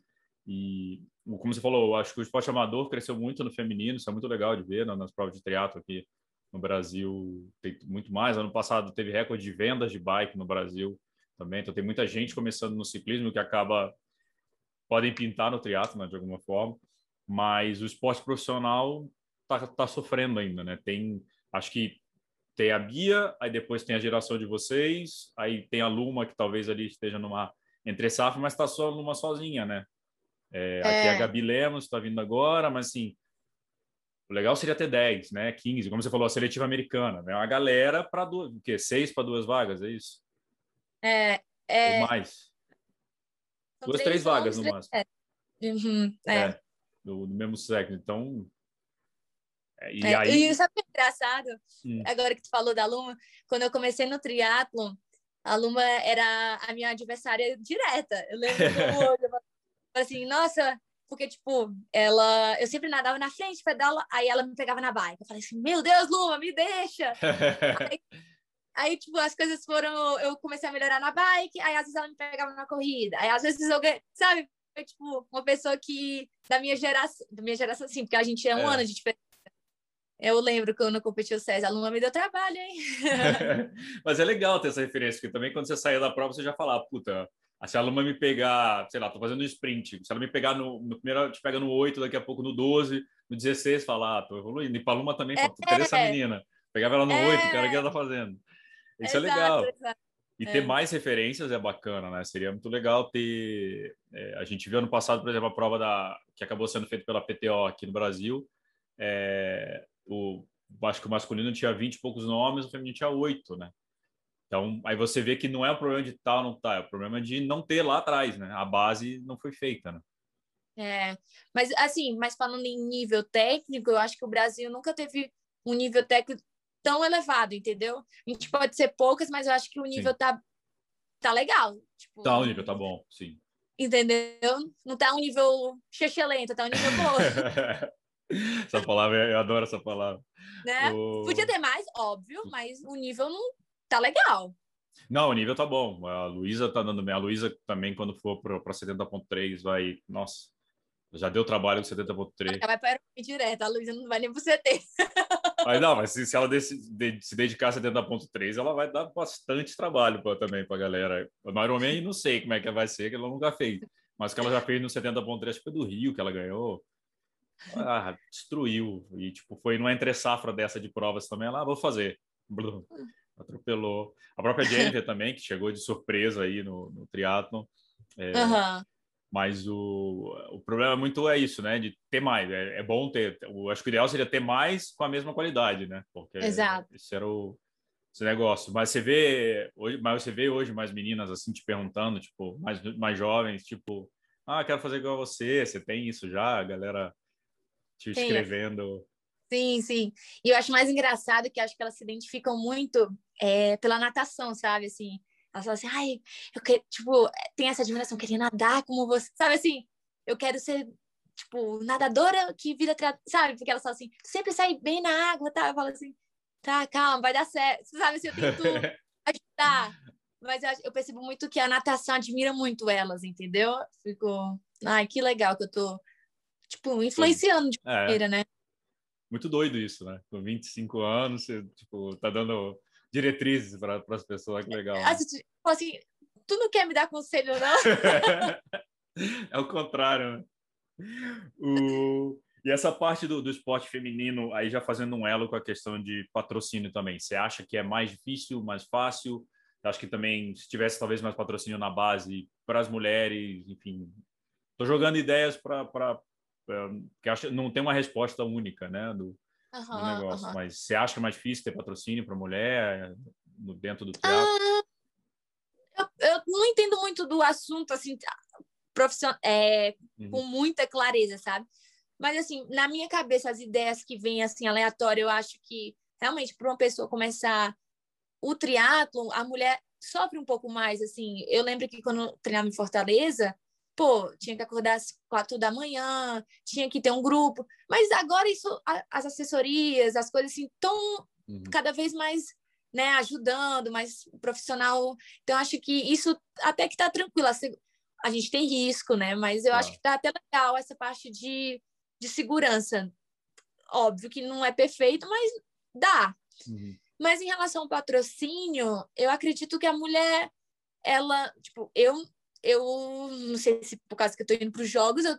e como você falou, acho que o esporte amador cresceu muito no feminino, isso é muito legal de ver né, nas provas de triatlo aqui no Brasil, tem muito mais. Ano passado teve recorde de vendas de bike no Brasil também, então tem muita gente começando no ciclismo que acaba podem pintar no triatlo né, de alguma forma, mas o esporte profissional está tá sofrendo ainda, né? Tem, acho que tem a Bia, aí depois tem a geração de vocês, aí tem a Luma que talvez ali esteja numa entre safra, mas está só numa sozinha, né? É, é. Aqui a Gabi Lemos está vindo agora, mas assim, o legal seria ter 10, né? 15, como você falou, a seletiva americana, né? Uma galera para duas, o quê? Seis para duas vagas, é isso? É, é... Ou mais? São Duas, três, três vagas no máximo. É. Uhum, é. é do, do, mesmo sexo. Então. É, e, é, aí... e sabe o que é engraçado? Hum. Agora que tu falou da Luma, quando eu comecei no triatlon, a Luma era a minha adversária direta. Eu lembro do olho, eu falei assim, nossa, porque, tipo, ela... Eu sempre nadava na frente, pedala, aí ela me pegava na bike. Eu falei assim, meu Deus, Luma, me deixa! aí, Aí, tipo, as coisas foram. Eu comecei a melhorar na bike, aí às vezes ela me pegava na corrida, aí às vezes eu. Sabe? Foi, tipo, uma pessoa que. Da minha geração. Da minha geração, sim, porque a gente é um é. ano de diferença. Eu lembro quando eu competi o César, a aluna me deu trabalho, hein? Mas é legal ter essa referência, porque também quando você saía da prova, você já falava, puta, se a aluna me pegar, sei lá, tô fazendo um sprint, se ela me pegar no, no primeiro, te pega no 8, daqui a pouco no 12, no 16, falar, ah, tô evoluindo. E pra aluna também, é, cadê essa menina? Pegava ela no é, 8, cara, o que ela tá fazendo? Isso é exato, é legal. Exato. E ter é. mais referências é bacana, né? Seria muito legal ter. É, a gente viu ano passado, por exemplo, a prova da que acabou sendo feita pela PTO aqui no Brasil. É, o, acho que o masculino tinha 20 e poucos nomes, o feminino tinha oito, né? Então, aí você vê que não é o problema de estar ou não estar, é o problema de não ter lá atrás, né? A base não foi feita, né? É, mas assim, mas falando em nível técnico, eu acho que o Brasil nunca teve um nível técnico tão elevado, entendeu? A gente pode ser poucas, mas eu acho que o nível tá, tá legal. Tipo, tá, o nível tá bom, sim. Entendeu? Não tá um nível lento, tá um nível bom. essa palavra, eu adoro essa palavra. Né? O... Podia ter mais, óbvio, mas o nível não tá legal. Não, o nível tá bom. A Luísa tá dando bem. A Luísa também, quando for para 70.3, vai. Nossa, já deu trabalho com 70.3. Ela vai para direto, a Luísa não vai nem pro CT. Mas não, mas se, se ela se, de, se dedicar a 70.3, ela vai dar bastante trabalho pra, também para a galera. O Ironman, não sei como é que vai ser, que ela nunca fez. Mas que ela já fez no 70.3, foi do Rio que ela ganhou. Ah, destruiu. E, tipo, foi numa entre-safra dessa de provas também. Ela, ah, vou fazer. Atropelou. A própria Jennifer também, que chegou de surpresa aí no, no triatlon. É, uhum. Mas o, o problema muito é isso, né? De ter mais. É, é bom ter. Eu acho que o ideal seria ter mais com a mesma qualidade, né? Porque Exato. esse era o esse negócio. Mas você vê hoje, mas você vê hoje mais meninas assim te perguntando, tipo, mais, mais jovens, tipo, ah, quero fazer igual a você. Você tem isso já, a galera te escrevendo. Sim, sim. E eu acho mais engraçado que acho que elas se identificam muito é, pela natação, sabe? Assim, ela fala assim, ai, eu quero, tipo, tem essa admiração, queria nadar como você, sabe assim? Eu quero ser, tipo, nadadora que vira, sabe? Porque ela fala assim, sempre sai bem na água, tá? Eu falo assim, tá, calma, vai dar certo, sabe? Assim, eu tento ajudar. Mas eu, eu percebo muito que a natação admira muito elas, entendeu? Fico, ai, que legal que eu tô, tipo, influenciando de é. maneira, né? Muito doido isso, né? Com 25 anos, você, tipo, tá dando diretrizes para as pessoas, que legal. Assim, tipo assim, tu não quer me dar conselho, não? é o contrário, né? O... E essa parte do, do esporte feminino, aí já fazendo um elo com a questão de patrocínio também. Você acha que é mais difícil, mais fácil? Acho que também, se tivesse talvez mais patrocínio na base para as mulheres, enfim. Estou jogando ideias para. Que acho não tem uma resposta única, né? Do, uhum, no negócio. Uhum. Mas você acha mais difícil ter patrocínio para mulher dentro do teatro? Ah, eu, eu, não entendo muito do assunto, assim, profissional, é, uhum. com muita clareza, sabe? Mas, assim, na minha cabeça, as ideias que vêm, assim, aleatório, eu acho que, realmente, para uma pessoa começar o triatlo, a mulher sofre um pouco mais, assim. Eu lembro que quando eu treinava em Fortaleza, pô, tinha que acordar às quatro da manhã, tinha que ter um grupo. Mas agora isso, as assessorias, as coisas assim, estão uhum. cada vez mais né, ajudando, mais profissional. Então, acho que isso até que tá tranquilo. A gente tem risco, né? Mas eu acho que tá até legal essa parte de, de segurança. Óbvio que não é perfeito, mas dá. Uhum. Mas em relação ao patrocínio, eu acredito que a mulher, ela, tipo, eu eu não sei se por causa que eu estou indo para os jogos, eu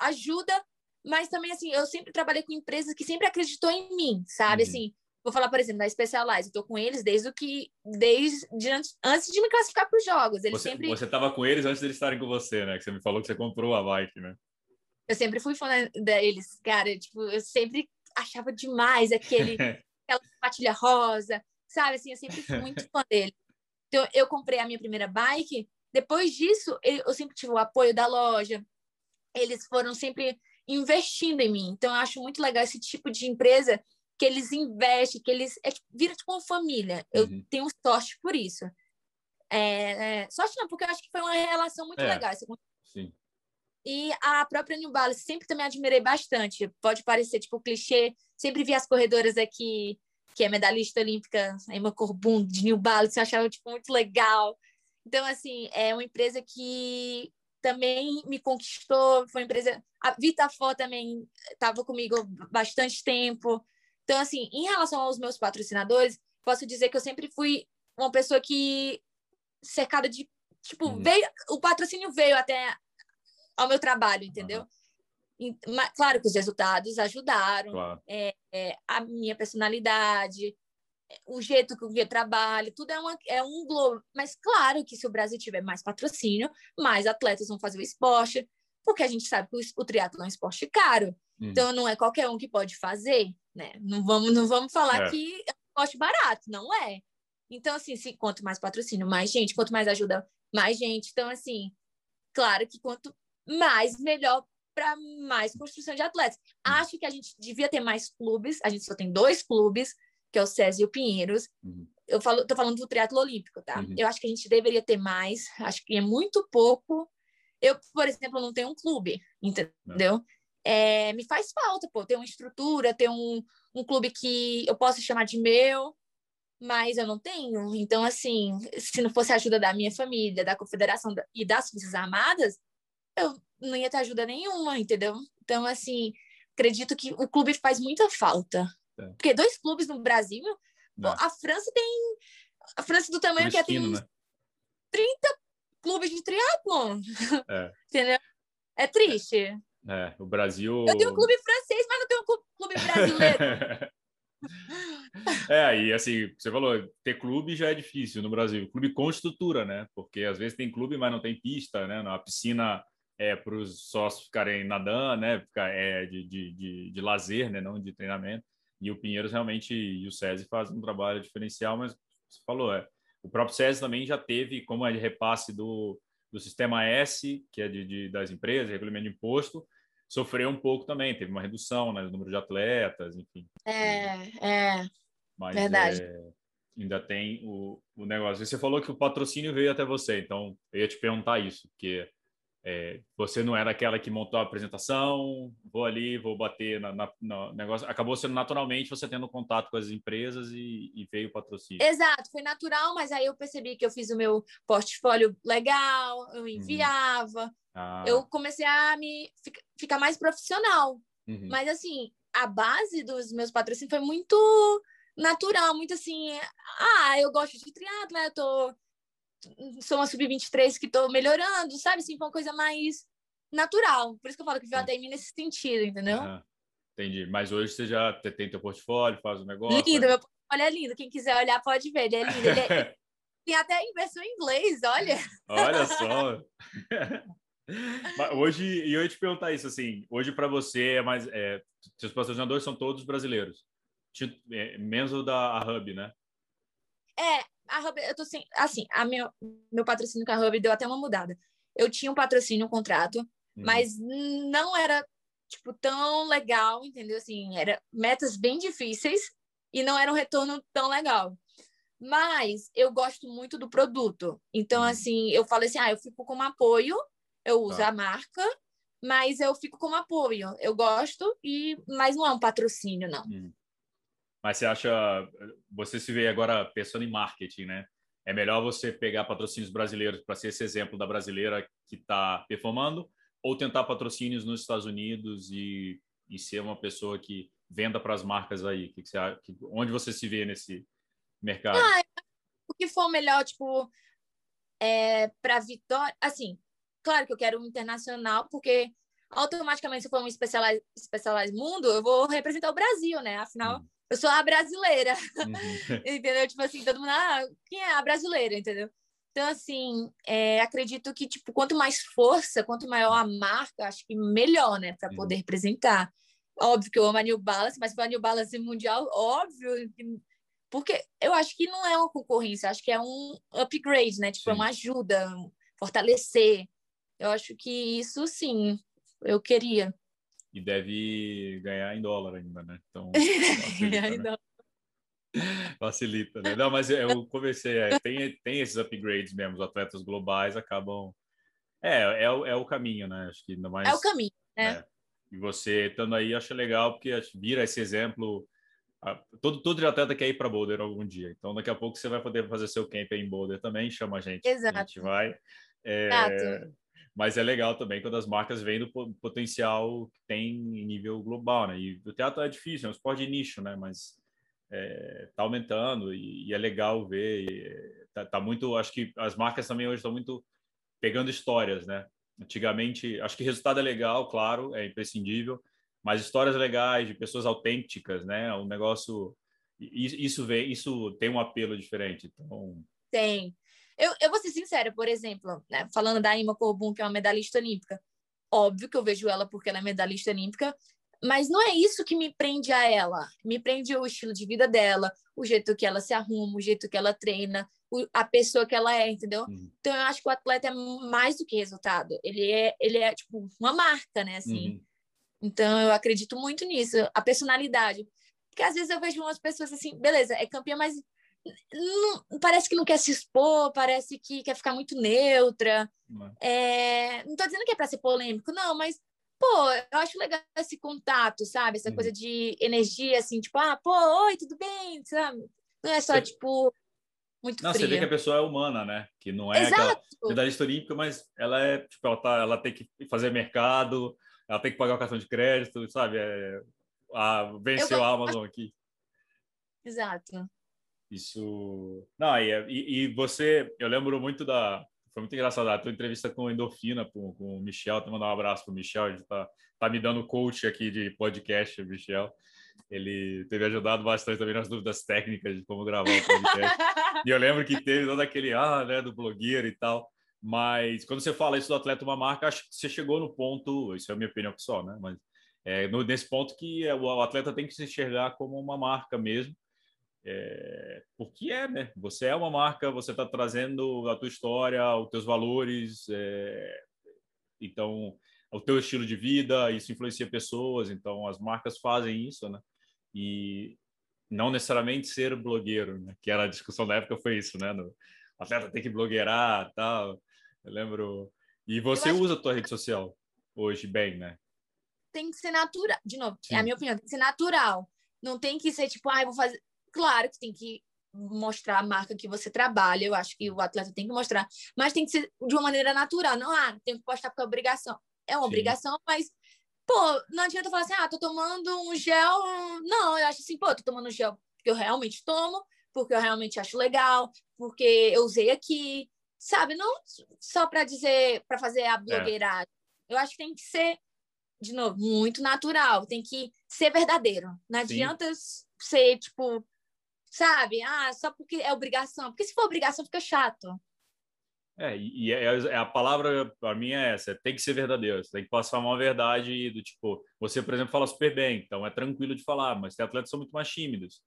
ajuda, mas também assim, eu sempre trabalhei com empresas que sempre acreditou em mim, sabe? Uhum. Assim, vou falar, por exemplo, da Specialize, eu tô com eles desde o que desde de antes, antes de me classificar para os jogos. Eles você, sempre Você estava com eles antes deles estarem com você, né? Que você me falou que você comprou a bike, né? Eu sempre fui fã deles, cara, tipo, eu sempre achava demais aquele aquela patilha rosa, sabe? Assim, eu sempre fui muito fã dele. Então, eu comprei a minha primeira bike depois disso, eu sempre tive o apoio da loja. Eles foram sempre investindo em mim. Então, eu acho muito legal esse tipo de empresa que eles investem, que eles é, tipo, vira tipo uma família. Eu uhum. tenho sorte por isso. É, é, sorte não, porque eu acho que foi uma relação muito é, legal. Sim. E a própria New Balance sempre também admirei bastante. Pode parecer tipo clichê. Sempre vi as corredoras aqui, que é medalhista olímpica, Emma Corbun, de New Balance, eu achava tipo, muito legal. Então, assim, é uma empresa que também me conquistou, foi uma empresa... A Vitafó também estava comigo bastante tempo. Então, assim, em relação aos meus patrocinadores, posso dizer que eu sempre fui uma pessoa que cercada de tipo uhum. veio o patrocínio veio até ao meu trabalho entendeu uhum. mas, claro que os resultados ajudaram claro. é, é, a minha personalidade o jeito que eu trabalho, tudo é, uma, é um globo. Mas claro que se o Brasil tiver mais patrocínio, mais atletas vão fazer o esporte, porque a gente sabe que o, o triatlo é um esporte caro. Hum. Então não é qualquer um que pode fazer, né? Não vamos, não vamos falar é. que é um esporte barato, não é. Então, assim, se, quanto mais patrocínio, mais gente, quanto mais ajuda, mais gente. Então, assim, claro que quanto mais, melhor para mais construção de atletas. Hum. Acho que a gente devia ter mais clubes, a gente só tem dois clubes, que é o César e o Pinheiros. Uhum. Eu falo, tô falando do triatlo olímpico, tá? Uhum. Eu acho que a gente deveria ter mais, acho que é muito pouco. Eu, por exemplo, não tenho um clube, entendeu? É, me faz falta, pô, ter uma estrutura, ter um, um clube que eu possa chamar de meu, mas eu não tenho. Então, assim, se não fosse a ajuda da minha família, da confederação e das Forças Armadas, eu não ia ter ajuda nenhuma, entendeu? Então, assim, acredito que o clube faz muita falta. É. Porque dois clubes no Brasil, é. a França tem. A França do tamanho que é, tem né? 30 clubes de triatlon. É. Entendeu? É triste. É, o Brasil. Eu tenho um clube francês, mas não tenho um clube brasileiro. é, e assim, você falou, ter clube já é difícil no Brasil. Clube com estrutura, né? Porque às vezes tem clube, mas não tem pista, né? Na piscina é para os sócios ficarem nadando, né? Ficar, é, de, de, de, de lazer, né? Não de treinamento. E o Pinheiros realmente e o SESI fazem um trabalho diferencial, mas você falou, é, o próprio SESI também já teve, como é de repasse do, do sistema S, que é de, de das empresas, regulamento de imposto, sofreu um pouco também, teve uma redução né, no número de atletas, enfim. É, é. Mas, verdade. É, ainda tem o, o negócio. Você falou que o patrocínio veio até você, então eu ia te perguntar isso, porque é, você não era aquela que montou a apresentação, vou ali, vou bater na, na, no negócio. Acabou sendo naturalmente você tendo contato com as empresas e, e, veio o patrocínio. Exato, foi natural, mas aí eu percebi que eu fiz o meu portfólio legal, eu uhum. enviava, uhum. ah. eu comecei a me ficar mais profissional. Uhum. Mas assim, a base dos meus patrocínios foi muito natural, muito assim, ah, eu gosto de triatlo, né? Eu tô sou uma sub-23 que estou melhorando, sabe? Assim, foi uma coisa mais natural. Por isso que eu falo que veio até em mim nesse sentido, entendeu? Uhum. Entendi. Mas hoje você já tem teu portfólio, faz o um negócio. Lindo, né? meu portfólio é lindo. Quem quiser olhar pode ver, ele é lindo. Ele é... tem até em versão em inglês, olha. Olha só. hoje, e eu ia te perguntar isso, assim, hoje para você é mais, é, seus patrocinadores são todos brasileiros, é, menos o da Hub, né? É, a Hub, eu tô sem, assim, a meu, meu patrocínio com a Hub deu até uma mudada. Eu tinha um patrocínio, um contrato, hum. mas não era, tipo, tão legal, entendeu? Assim, era metas bem difíceis e não era um retorno tão legal. Mas eu gosto muito do produto. Então, hum. assim, eu falei assim, ah, eu fico como apoio, eu uso tá. a marca, mas eu fico como apoio. Eu gosto, e mas não é um patrocínio, não. Hum. Mas você acha, você se vê agora pensando em marketing, né? É melhor você pegar patrocínios brasileiros para ser esse exemplo da brasileira que está performando, ou tentar patrocínios nos Estados Unidos e, e ser uma pessoa que venda para as marcas aí? Que que você, que, onde você se vê nesse mercado? Ah, o que for melhor, tipo, é, para Vitória, assim, claro que eu quero um internacional, porque automaticamente, se for um Specialized, Specialized Mundo, eu vou representar o Brasil, né? Afinal, hum. Eu sou a brasileira. Uhum. entendeu? Tipo assim, todo mundo, ah, quem é a brasileira, entendeu? Então, assim, é, acredito que, tipo, quanto mais força, quanto maior a marca, acho que melhor, né? Para poder uhum. representar. Óbvio que eu amo a New Balance, mas para a New Balance mundial, óbvio que porque eu acho que não é uma concorrência, acho que é um upgrade, né? Tipo, sim. é uma ajuda, fortalecer. Eu acho que isso sim, eu queria. E deve ganhar em dólar ainda, né? Então, facilita, né? facilita, né? Não, mas eu conversei, é, tem, tem esses upgrades mesmo, os atletas globais acabam. É, é, o, é o caminho, né? Acho que ainda mais. É o caminho, né? É. E você estando aí, acho legal, porque vira esse exemplo. Todo, todo atleta quer ir para Boulder algum dia. Então, daqui a pouco você vai poder fazer seu camp em Boulder também. Chama a gente. Exato. A gente vai. É, Exato. Mas é legal também quando as marcas veem do potencial que tem em nível global, né? E o teatro é difícil, é um esporte de nicho, né? Mas é, tá aumentando e, e, é legal ver. E, tá, tá, muito, acho que as marcas também hoje estão muito pegando histórias, né? Antigamente, acho que resultado é legal, claro, é imprescindível, mas histórias legais de pessoas autênticas, né? Um negócio isso vem, isso tem um apelo diferente. Então tem, eu, eu vou ser sincera, por exemplo, né, falando da Ima Corbun, que é uma medalhista olímpica. Óbvio que eu vejo ela porque ela é medalhista olímpica, mas não é isso que me prende a ela. Me prende o estilo de vida dela, o jeito que ela se arruma, o jeito que ela treina, a pessoa que ela é, entendeu? Uhum. Então eu acho que o atleta é mais do que resultado. Ele é, ele é tipo uma marca, né, assim. Uhum. Então eu acredito muito nisso, a personalidade. Porque às vezes eu vejo umas pessoas assim, beleza, é campeã, mas não, parece que não quer se expor, parece que quer ficar muito neutra. É, não estou dizendo que é para ser polêmico, não, mas pô, eu acho legal esse contato, sabe? Essa uhum. coisa de energia, assim, tipo, ah, pô, oi, tudo bem, sabe? Não é só, você... tipo, muito Não, fria. você vê que a pessoa é humana, né? Que não é Exato. aquela medalhista olímpica, mas ela é, tipo, ela, tá, ela tem que fazer mercado, ela tem que pagar o cartão de crédito, sabe? É, a, venceu eu... a Amazon aqui. Exato. Isso. Não, e, e, você, eu lembro muito da. Foi muito engraçado a tua entrevista com Endorfina, com, com o Michel. Te mandar um abraço para o Michel, ele está tá me dando coach aqui de podcast, Michel. Ele teve ajudado bastante também nas dúvidas técnicas de como gravar o podcast. e eu lembro que teve todo aquele, ah, né, do blogueiro e tal. Mas quando você fala isso do atleta uma marca, acho que você chegou no ponto, isso é a minha opinião pessoal, né? Mas é, no, nesse ponto que o atleta tem que se enxergar como uma marca mesmo é, porque é, né? Você é uma marca, você está trazendo a tua história, os teus valores, é, então o teu estilo de vida, isso influencia pessoas, então as marcas fazem isso, né? E não necessariamente ser blogueiro, né? Que era a discussão da época foi isso, né? No, atleta tem que blogueirar, tal. Eu lembro. E você usa a tua rede social hoje bem, né? Tem que ser natural. De novo, Sim. é a minha opinião, tem que ser natural. Não tem que ser tipo, ah, vou fazer Claro que tem que mostrar a marca que você trabalha, eu acho que o atleta tem que mostrar, mas tem que ser de uma maneira natural, não, ah, tem que postar porque é obrigação. É uma Sim. obrigação, mas, pô, não adianta falar assim, ah, tô tomando um gel. Não, eu acho assim, pô, tô tomando um gel porque eu realmente tomo, porque eu realmente acho legal, porque eu usei aqui, sabe? Não só para dizer, para fazer a blogueiragem. É. Eu acho que tem que ser, de novo, muito natural, tem que ser verdadeiro. Não adianta Sim. ser, tipo, sabe? Ah, só porque é obrigação. Porque se for obrigação, fica chato. É, e é, é a palavra para mim é essa, tem que ser verdadeiro, você tem que passar uma verdade do tipo, você, por exemplo, fala super bem, então é tranquilo de falar, mas tem atletas que são muito mais tímidos.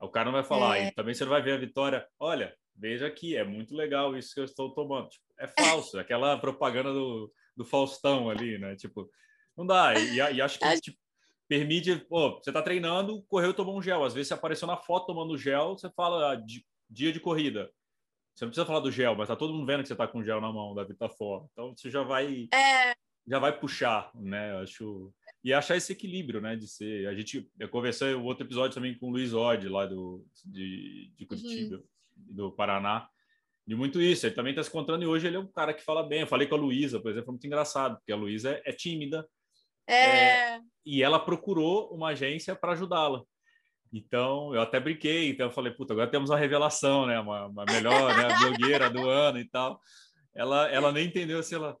O cara não vai falar, é. e também você não vai ver a vitória, olha, veja aqui, é muito legal isso que eu estou tomando. Tipo, é falso, aquela propaganda do, do Faustão ali, né? Tipo, não dá. E, e acho que tipo, permite, pô, você está treinando, correu e tomou um gel. Às vezes você apareceu na foto tomando gel, você fala ah, dia de corrida. Você não precisa falar do gel, mas tá todo mundo vendo que você tá com gel na mão, da Vitafora. Então você já vai é... já vai puxar, né? Acho e achar esse equilíbrio, né? De ser. A gente eu conversei o outro episódio também com o Luiz Odd lá do de, de Curitiba, uhum. do Paraná. De muito isso, ele também está se contando e hoje ele é um cara que fala bem. Eu falei com a Luísa, por exemplo, foi muito engraçado, porque a Luísa é, é tímida, é... é... e ela procurou uma agência para ajudá-la. Então, eu até brinquei, então eu falei, puta, agora temos uma revelação, né? Uma, uma melhor né? blogueira do ano e tal. Ela, ela nem entendeu se ela.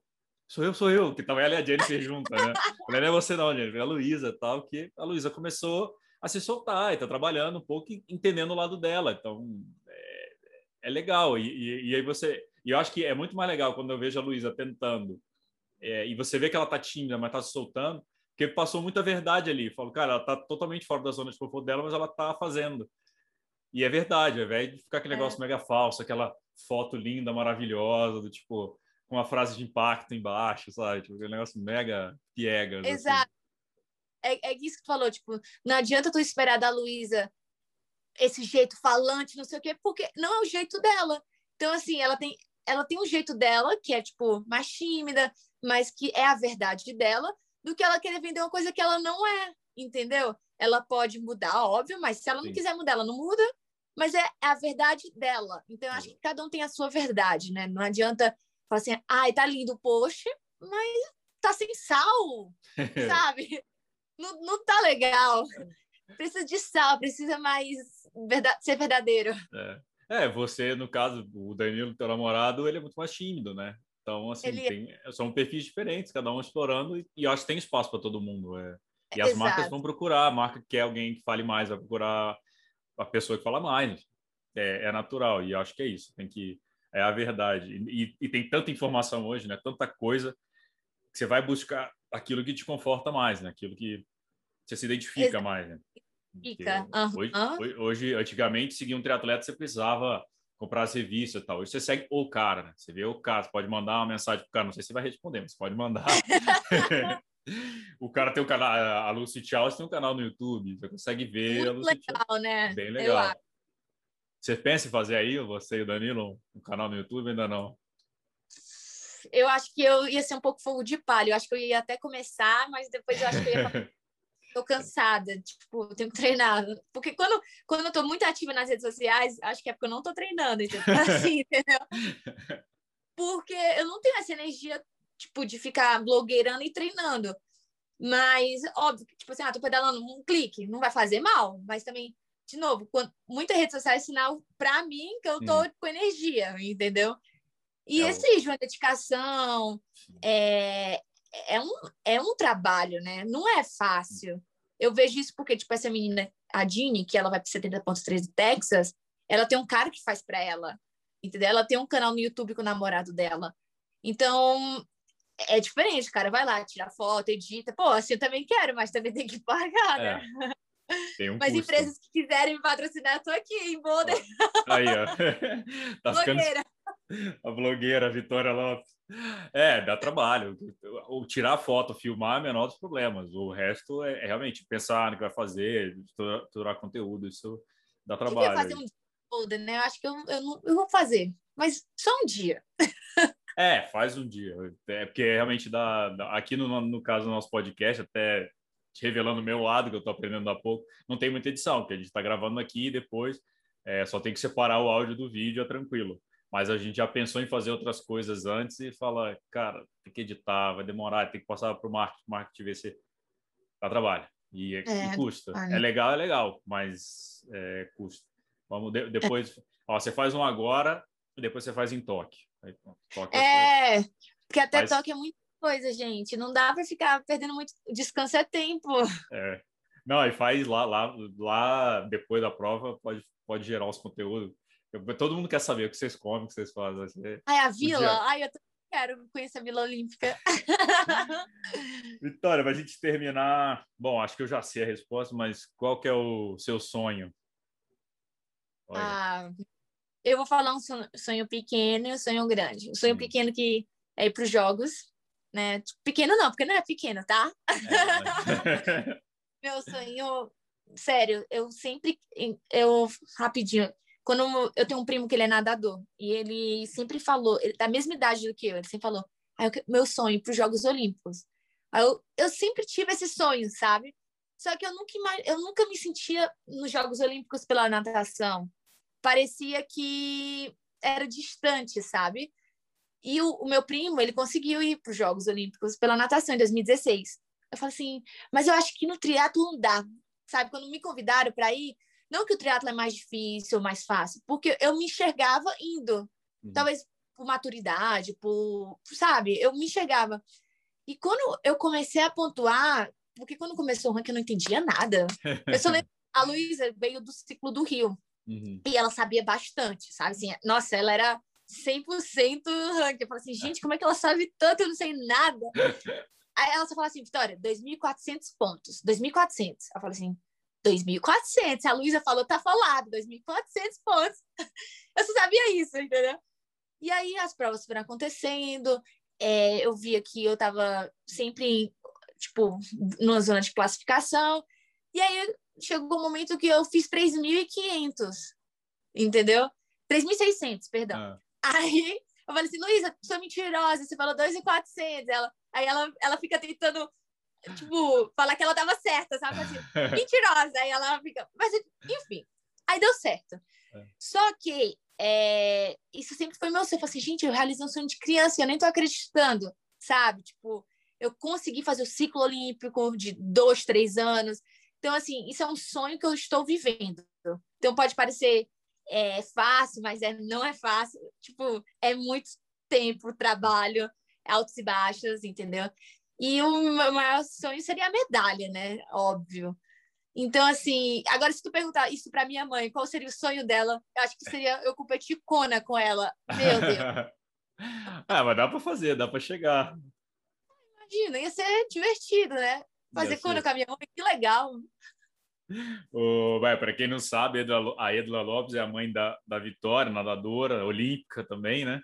Sou eu, sou eu, que também ela e a Jennifer junta, né? Não é você não, Jennifer, é a Luísa tal, que a Luísa começou a se soltar e tá trabalhando um pouco e entendendo o lado dela. Então, é, é legal. E, e, e, aí você. E eu acho que é muito mais legal quando eu vejo a Luísa tentando é, e você vê que ela tá tímida, mas tá se soltando porque passou muita verdade ali. Falo, cara, ela tá totalmente fora da zona de conforto dela, mas ela tá fazendo. E é verdade, ao invés de ficar aquele é. negócio mega falso, aquela foto linda, maravilhosa, do tipo, com uma frase de impacto embaixo, sabe? Tipo, aquele negócio mega piegas. Assim. Exato. Assim. É, é isso que tu falou, tipo, não adianta tu esperar da Luísa esse jeito falante, não sei o quê, porque não é o jeito dela. Então, assim, ela tem, ela tem um jeito dela, que é, tipo, mais tímida, mas que é a verdade dela, do que ela querer vender uma coisa que ela não é, entendeu? Ela pode mudar, óbvio, mas se ela não Sim. quiser mudar, ela não muda, mas é a verdade dela. Então, eu acho que cada um tem a sua verdade, né? Não adianta falar assim, ai, tá lindo o post, mas tá sem sal, sabe? Não, não tá legal. Precisa de sal, precisa mais verdade, ser verdadeiro. É. é, você, no caso, o Danilo, teu namorado, ele é muito mais tímido, né? Então, assim, Ele... tem, são perfis diferentes, cada um explorando, e, e acho que tem espaço para todo mundo. É. E as Exato. marcas vão procurar, a marca que quer alguém que fale mais, vai procurar a pessoa que fala mais. É, é natural, e acho que é isso, tem que. É a verdade. E, e, tem tanta informação hoje, né? Tanta coisa, que você vai buscar aquilo que te conforta mais, né? Aquilo que você se identifica Exato. mais, né? Fica. Uhum. Hoje, hoje, antigamente, seguir um triatleta, você precisava comprar as revistas e tal. Hoje você segue o cara, né? Você vê o cara, você pode mandar uma mensagem pro cara, não sei se vai responder, mas pode mandar. o cara tem um canal, a Lucy Charles tem um canal no YouTube, você consegue ver. Muito legal, né? Bem legal. Você pensa em fazer aí, você e o Danilo, um canal no YouTube? Ainda não? Eu acho que eu ia ser um pouco fogo de palha. Eu acho que eu ia até começar, mas depois eu acho que eu ia tô cansada, tipo, tenho que treinar. Porque quando, quando eu tô muito ativa nas redes sociais, acho que é porque eu não tô treinando, entendeu? Assim, entendeu? Porque eu não tenho essa energia, tipo, de ficar blogueirando e treinando. Mas, óbvio, tipo assim, ah, tô pedalando um clique, não vai fazer mal, mas também, de novo, quando, muita rede social é sinal pra mim que eu tô hum. com energia, entendeu? E é exige uma dedicação, é, é um, é um trabalho, né? Não é fácil. Eu vejo isso porque, tipo, essa menina, a Dini, que ela vai para 70.3 de Texas, ela tem um cara que faz para ela, entendeu? Ela tem um canal no YouTube com o namorado dela. Então, é diferente, cara. Vai lá, tira foto, edita. Pô, assim eu também quero, mas também tem que pagar, né? É. Um mas custo. empresas que quiserem me patrocinar, eu tô aqui, em Boulder. Aí, ó. tá. Ficando... A blogueira, Vitória Lopes. É, dá trabalho. O tirar foto, filmar é o menor dos problemas. O resto é, é realmente pensar no que vai fazer, estruturar conteúdo, isso dá trabalho. Eu fazer um folder, né? Eu acho que eu, eu, não, eu vou fazer, mas só um dia. É, faz um dia. É porque realmente dá, dá aqui no, no caso do nosso podcast, até te revelando o meu lado, que eu estou aprendendo há pouco, não tem muita edição, porque a gente está gravando aqui e depois é, só tem que separar o áudio do vídeo, é tranquilo mas a gente já pensou em fazer outras coisas antes e fala, cara, tem que editar, vai demorar, tem que passar para o marketing, marketing ver se dá trabalho e, é, e custa. É legal, é legal, mas é, custa. Vamos de, depois, ó, você faz um agora e depois você faz em toque. Aí, toque é, é porque até faz... toque é muita coisa, gente. Não dá para ficar perdendo muito. Descanso é tempo. É. Não, e faz lá, lá, lá depois da prova, pode, pode gerar os conteúdos Todo mundo quer saber o que vocês comem, o que vocês fazem. Ai, a vila? Ai, eu quero conhecer a Vila Olímpica. Vitória, para a gente terminar, bom, acho que eu já sei a resposta, mas qual que é o seu sonho? Ah, eu vou falar um sonho pequeno e um sonho grande. O sonho hum. pequeno que é ir para os jogos, né? Pequeno não, porque não é pequeno, tá? É, Meu sonho, sério, eu sempre, eu rapidinho, quando eu tenho um primo que ele é nadador e ele sempre falou, ele da mesma idade do que eu, ele sempre falou, ah, meu sonho para os Jogos Olímpicos. Aí eu, eu sempre tive esse sonho, sabe? Só que eu nunca, eu nunca me sentia nos Jogos Olímpicos pela natação. Parecia que era distante, sabe? E o, o meu primo, ele conseguiu ir para os Jogos Olímpicos pela natação em 2016. Eu falei assim, mas eu acho que no triatlo não dá, sabe? Quando me convidaram para ir, não que o triatlo é mais difícil ou mais fácil, porque eu me enxergava indo. Uhum. Talvez por maturidade, por, sabe? Eu me enxergava. E quando eu comecei a pontuar, porque quando começou o ranking eu não entendia nada. Eu só lembro, a Luísa veio do ciclo do Rio. Uhum. E ela sabia bastante, sabe? Assim, nossa, ela era 100% ranking. Eu falei assim, gente, como é que ela sabe tanto? Eu não sei nada. Aí ela só falou assim, Vitória, 2.400 pontos. 2.400. Eu falei assim, 2.400. A Luísa falou, tá falado, 2.400 pontos. Eu só sabia isso, entendeu? E aí as provas foram acontecendo, é, eu via que eu tava sempre, tipo, numa zona de classificação, e aí chegou um momento que eu fiz 3.500, entendeu? 3.600, perdão. Ah. Aí eu falei assim, Luísa, sou mentirosa, você falou 2.400. Ela, aí ela, ela fica tentando tipo, falar que ela tava certa, sabe? Assim, mentirosa. Aí ela fica. Mas, enfim, aí deu certo. É. Só que é, isso sempre foi meu sonho. Eu falei assim, gente, eu realizei um sonho de criança e eu nem tô acreditando, sabe? Tipo, eu consegui fazer o ciclo olímpico de dois, três anos. Então, assim, isso é um sonho que eu estou vivendo. Então, pode parecer é, fácil, mas é, não é fácil. Tipo, é muito tempo, trabalho, altos e baixos, entendeu? E o meu maior sonho seria a medalha, né? Óbvio. Então, assim, agora se tu perguntar isso para minha mãe, qual seria o sonho dela? Eu acho que seria eu competir Kona com ela. Meu Deus. ah, mas dá para fazer, dá para chegar. Imagina, ia ser divertido, né? Fazer Kona com a minha mãe, que legal. Oh, para quem não sabe, a Edla Lopes é a mãe da, da Vitória, nadadora, olímpica também, né?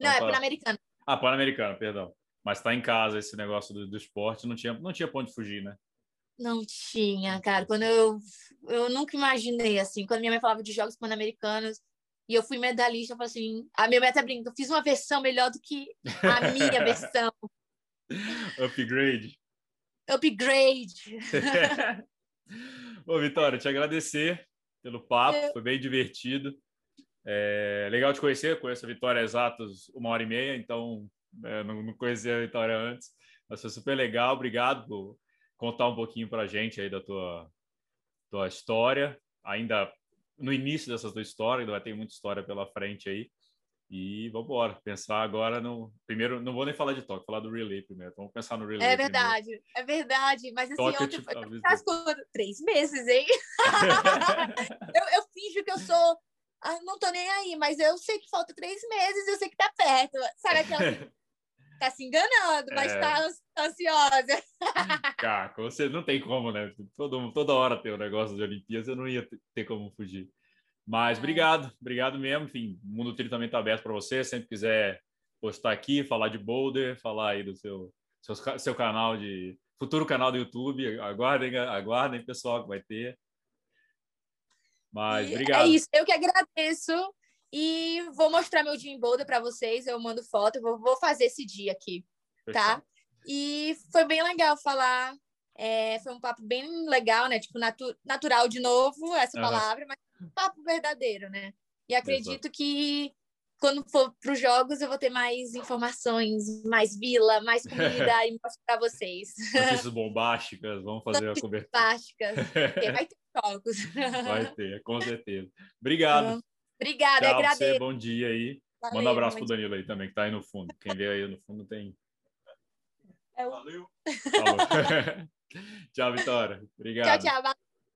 Não, então, é pan-americana. Ah, pan-americana, perdão. Mas tá em casa esse negócio do, do esporte, não tinha, não tinha ponto de fugir, né? Não tinha, cara. Quando eu eu nunca imaginei assim, quando minha mãe falava de jogos pan-americanos e eu fui medalhista, eu falei assim, a minha meta brinca, eu fiz uma versão melhor do que a minha versão. Upgrade. Upgrade. Ô, Vitória, te agradecer pelo papo, eu... foi bem divertido. É legal te conhecer, conheço a Vitória exatos uma hora e meia, então é, não, não conhecia a Vitória antes, mas foi super legal. Obrigado por contar um pouquinho para a gente aí da tua, tua história. Ainda no início dessa tua história, ainda vai ter muita história pela frente aí. E vamos embora, pensar agora no. Primeiro, não vou nem falar de toque, falar do relay primeiro. Vamos pensar no relay. É verdade, primeiro. é verdade. Mas assim, toque ontem foi tipo, três meses, hein? eu, eu finjo que eu sou. Ah, não tô nem aí, mas eu sei que falta três meses, eu sei que tá perto. Sabe aquela tá se enganando, mas é. tá ansiosa. Cara, você não tem como, né? Todo, toda hora tem o um negócio de Olimpíadas, eu não ia ter como fugir. Mas é. obrigado, obrigado mesmo. Enfim, o Mundo Tri também tá aberto para você. Sempre quiser postar aqui, falar de boulder, falar aí do seu, seu, seu canal de. futuro canal do YouTube. Aguardem, aguardem, pessoal, que vai ter. Mas, e obrigado. É isso, eu que agradeço. E vou mostrar meu dia em Boulder para vocês. Eu mando foto, vou, vou fazer esse dia aqui, tá? E foi bem legal falar. É, foi um papo bem legal, né? Tipo, natu natural de novo, essa uhum. palavra, mas um papo verdadeiro, né? E acredito Exato. que quando for para os jogos, eu vou ter mais informações, mais vila, mais comida e mostrar para vocês. Notícias bombásticas, vamos fazer Notícias a cobertura. Bombásticas, vai ter jogos. Vai ter, com certeza. Obrigado. Uhum. Obrigada, Tchau agradeço. Você, bom dia aí. Valeu, Manda um abraço pro Danilo aí também, que tá aí no fundo. Quem vê aí no fundo tem. É Valeu. tchau, Vitória. Obrigado. Tchau, tchau.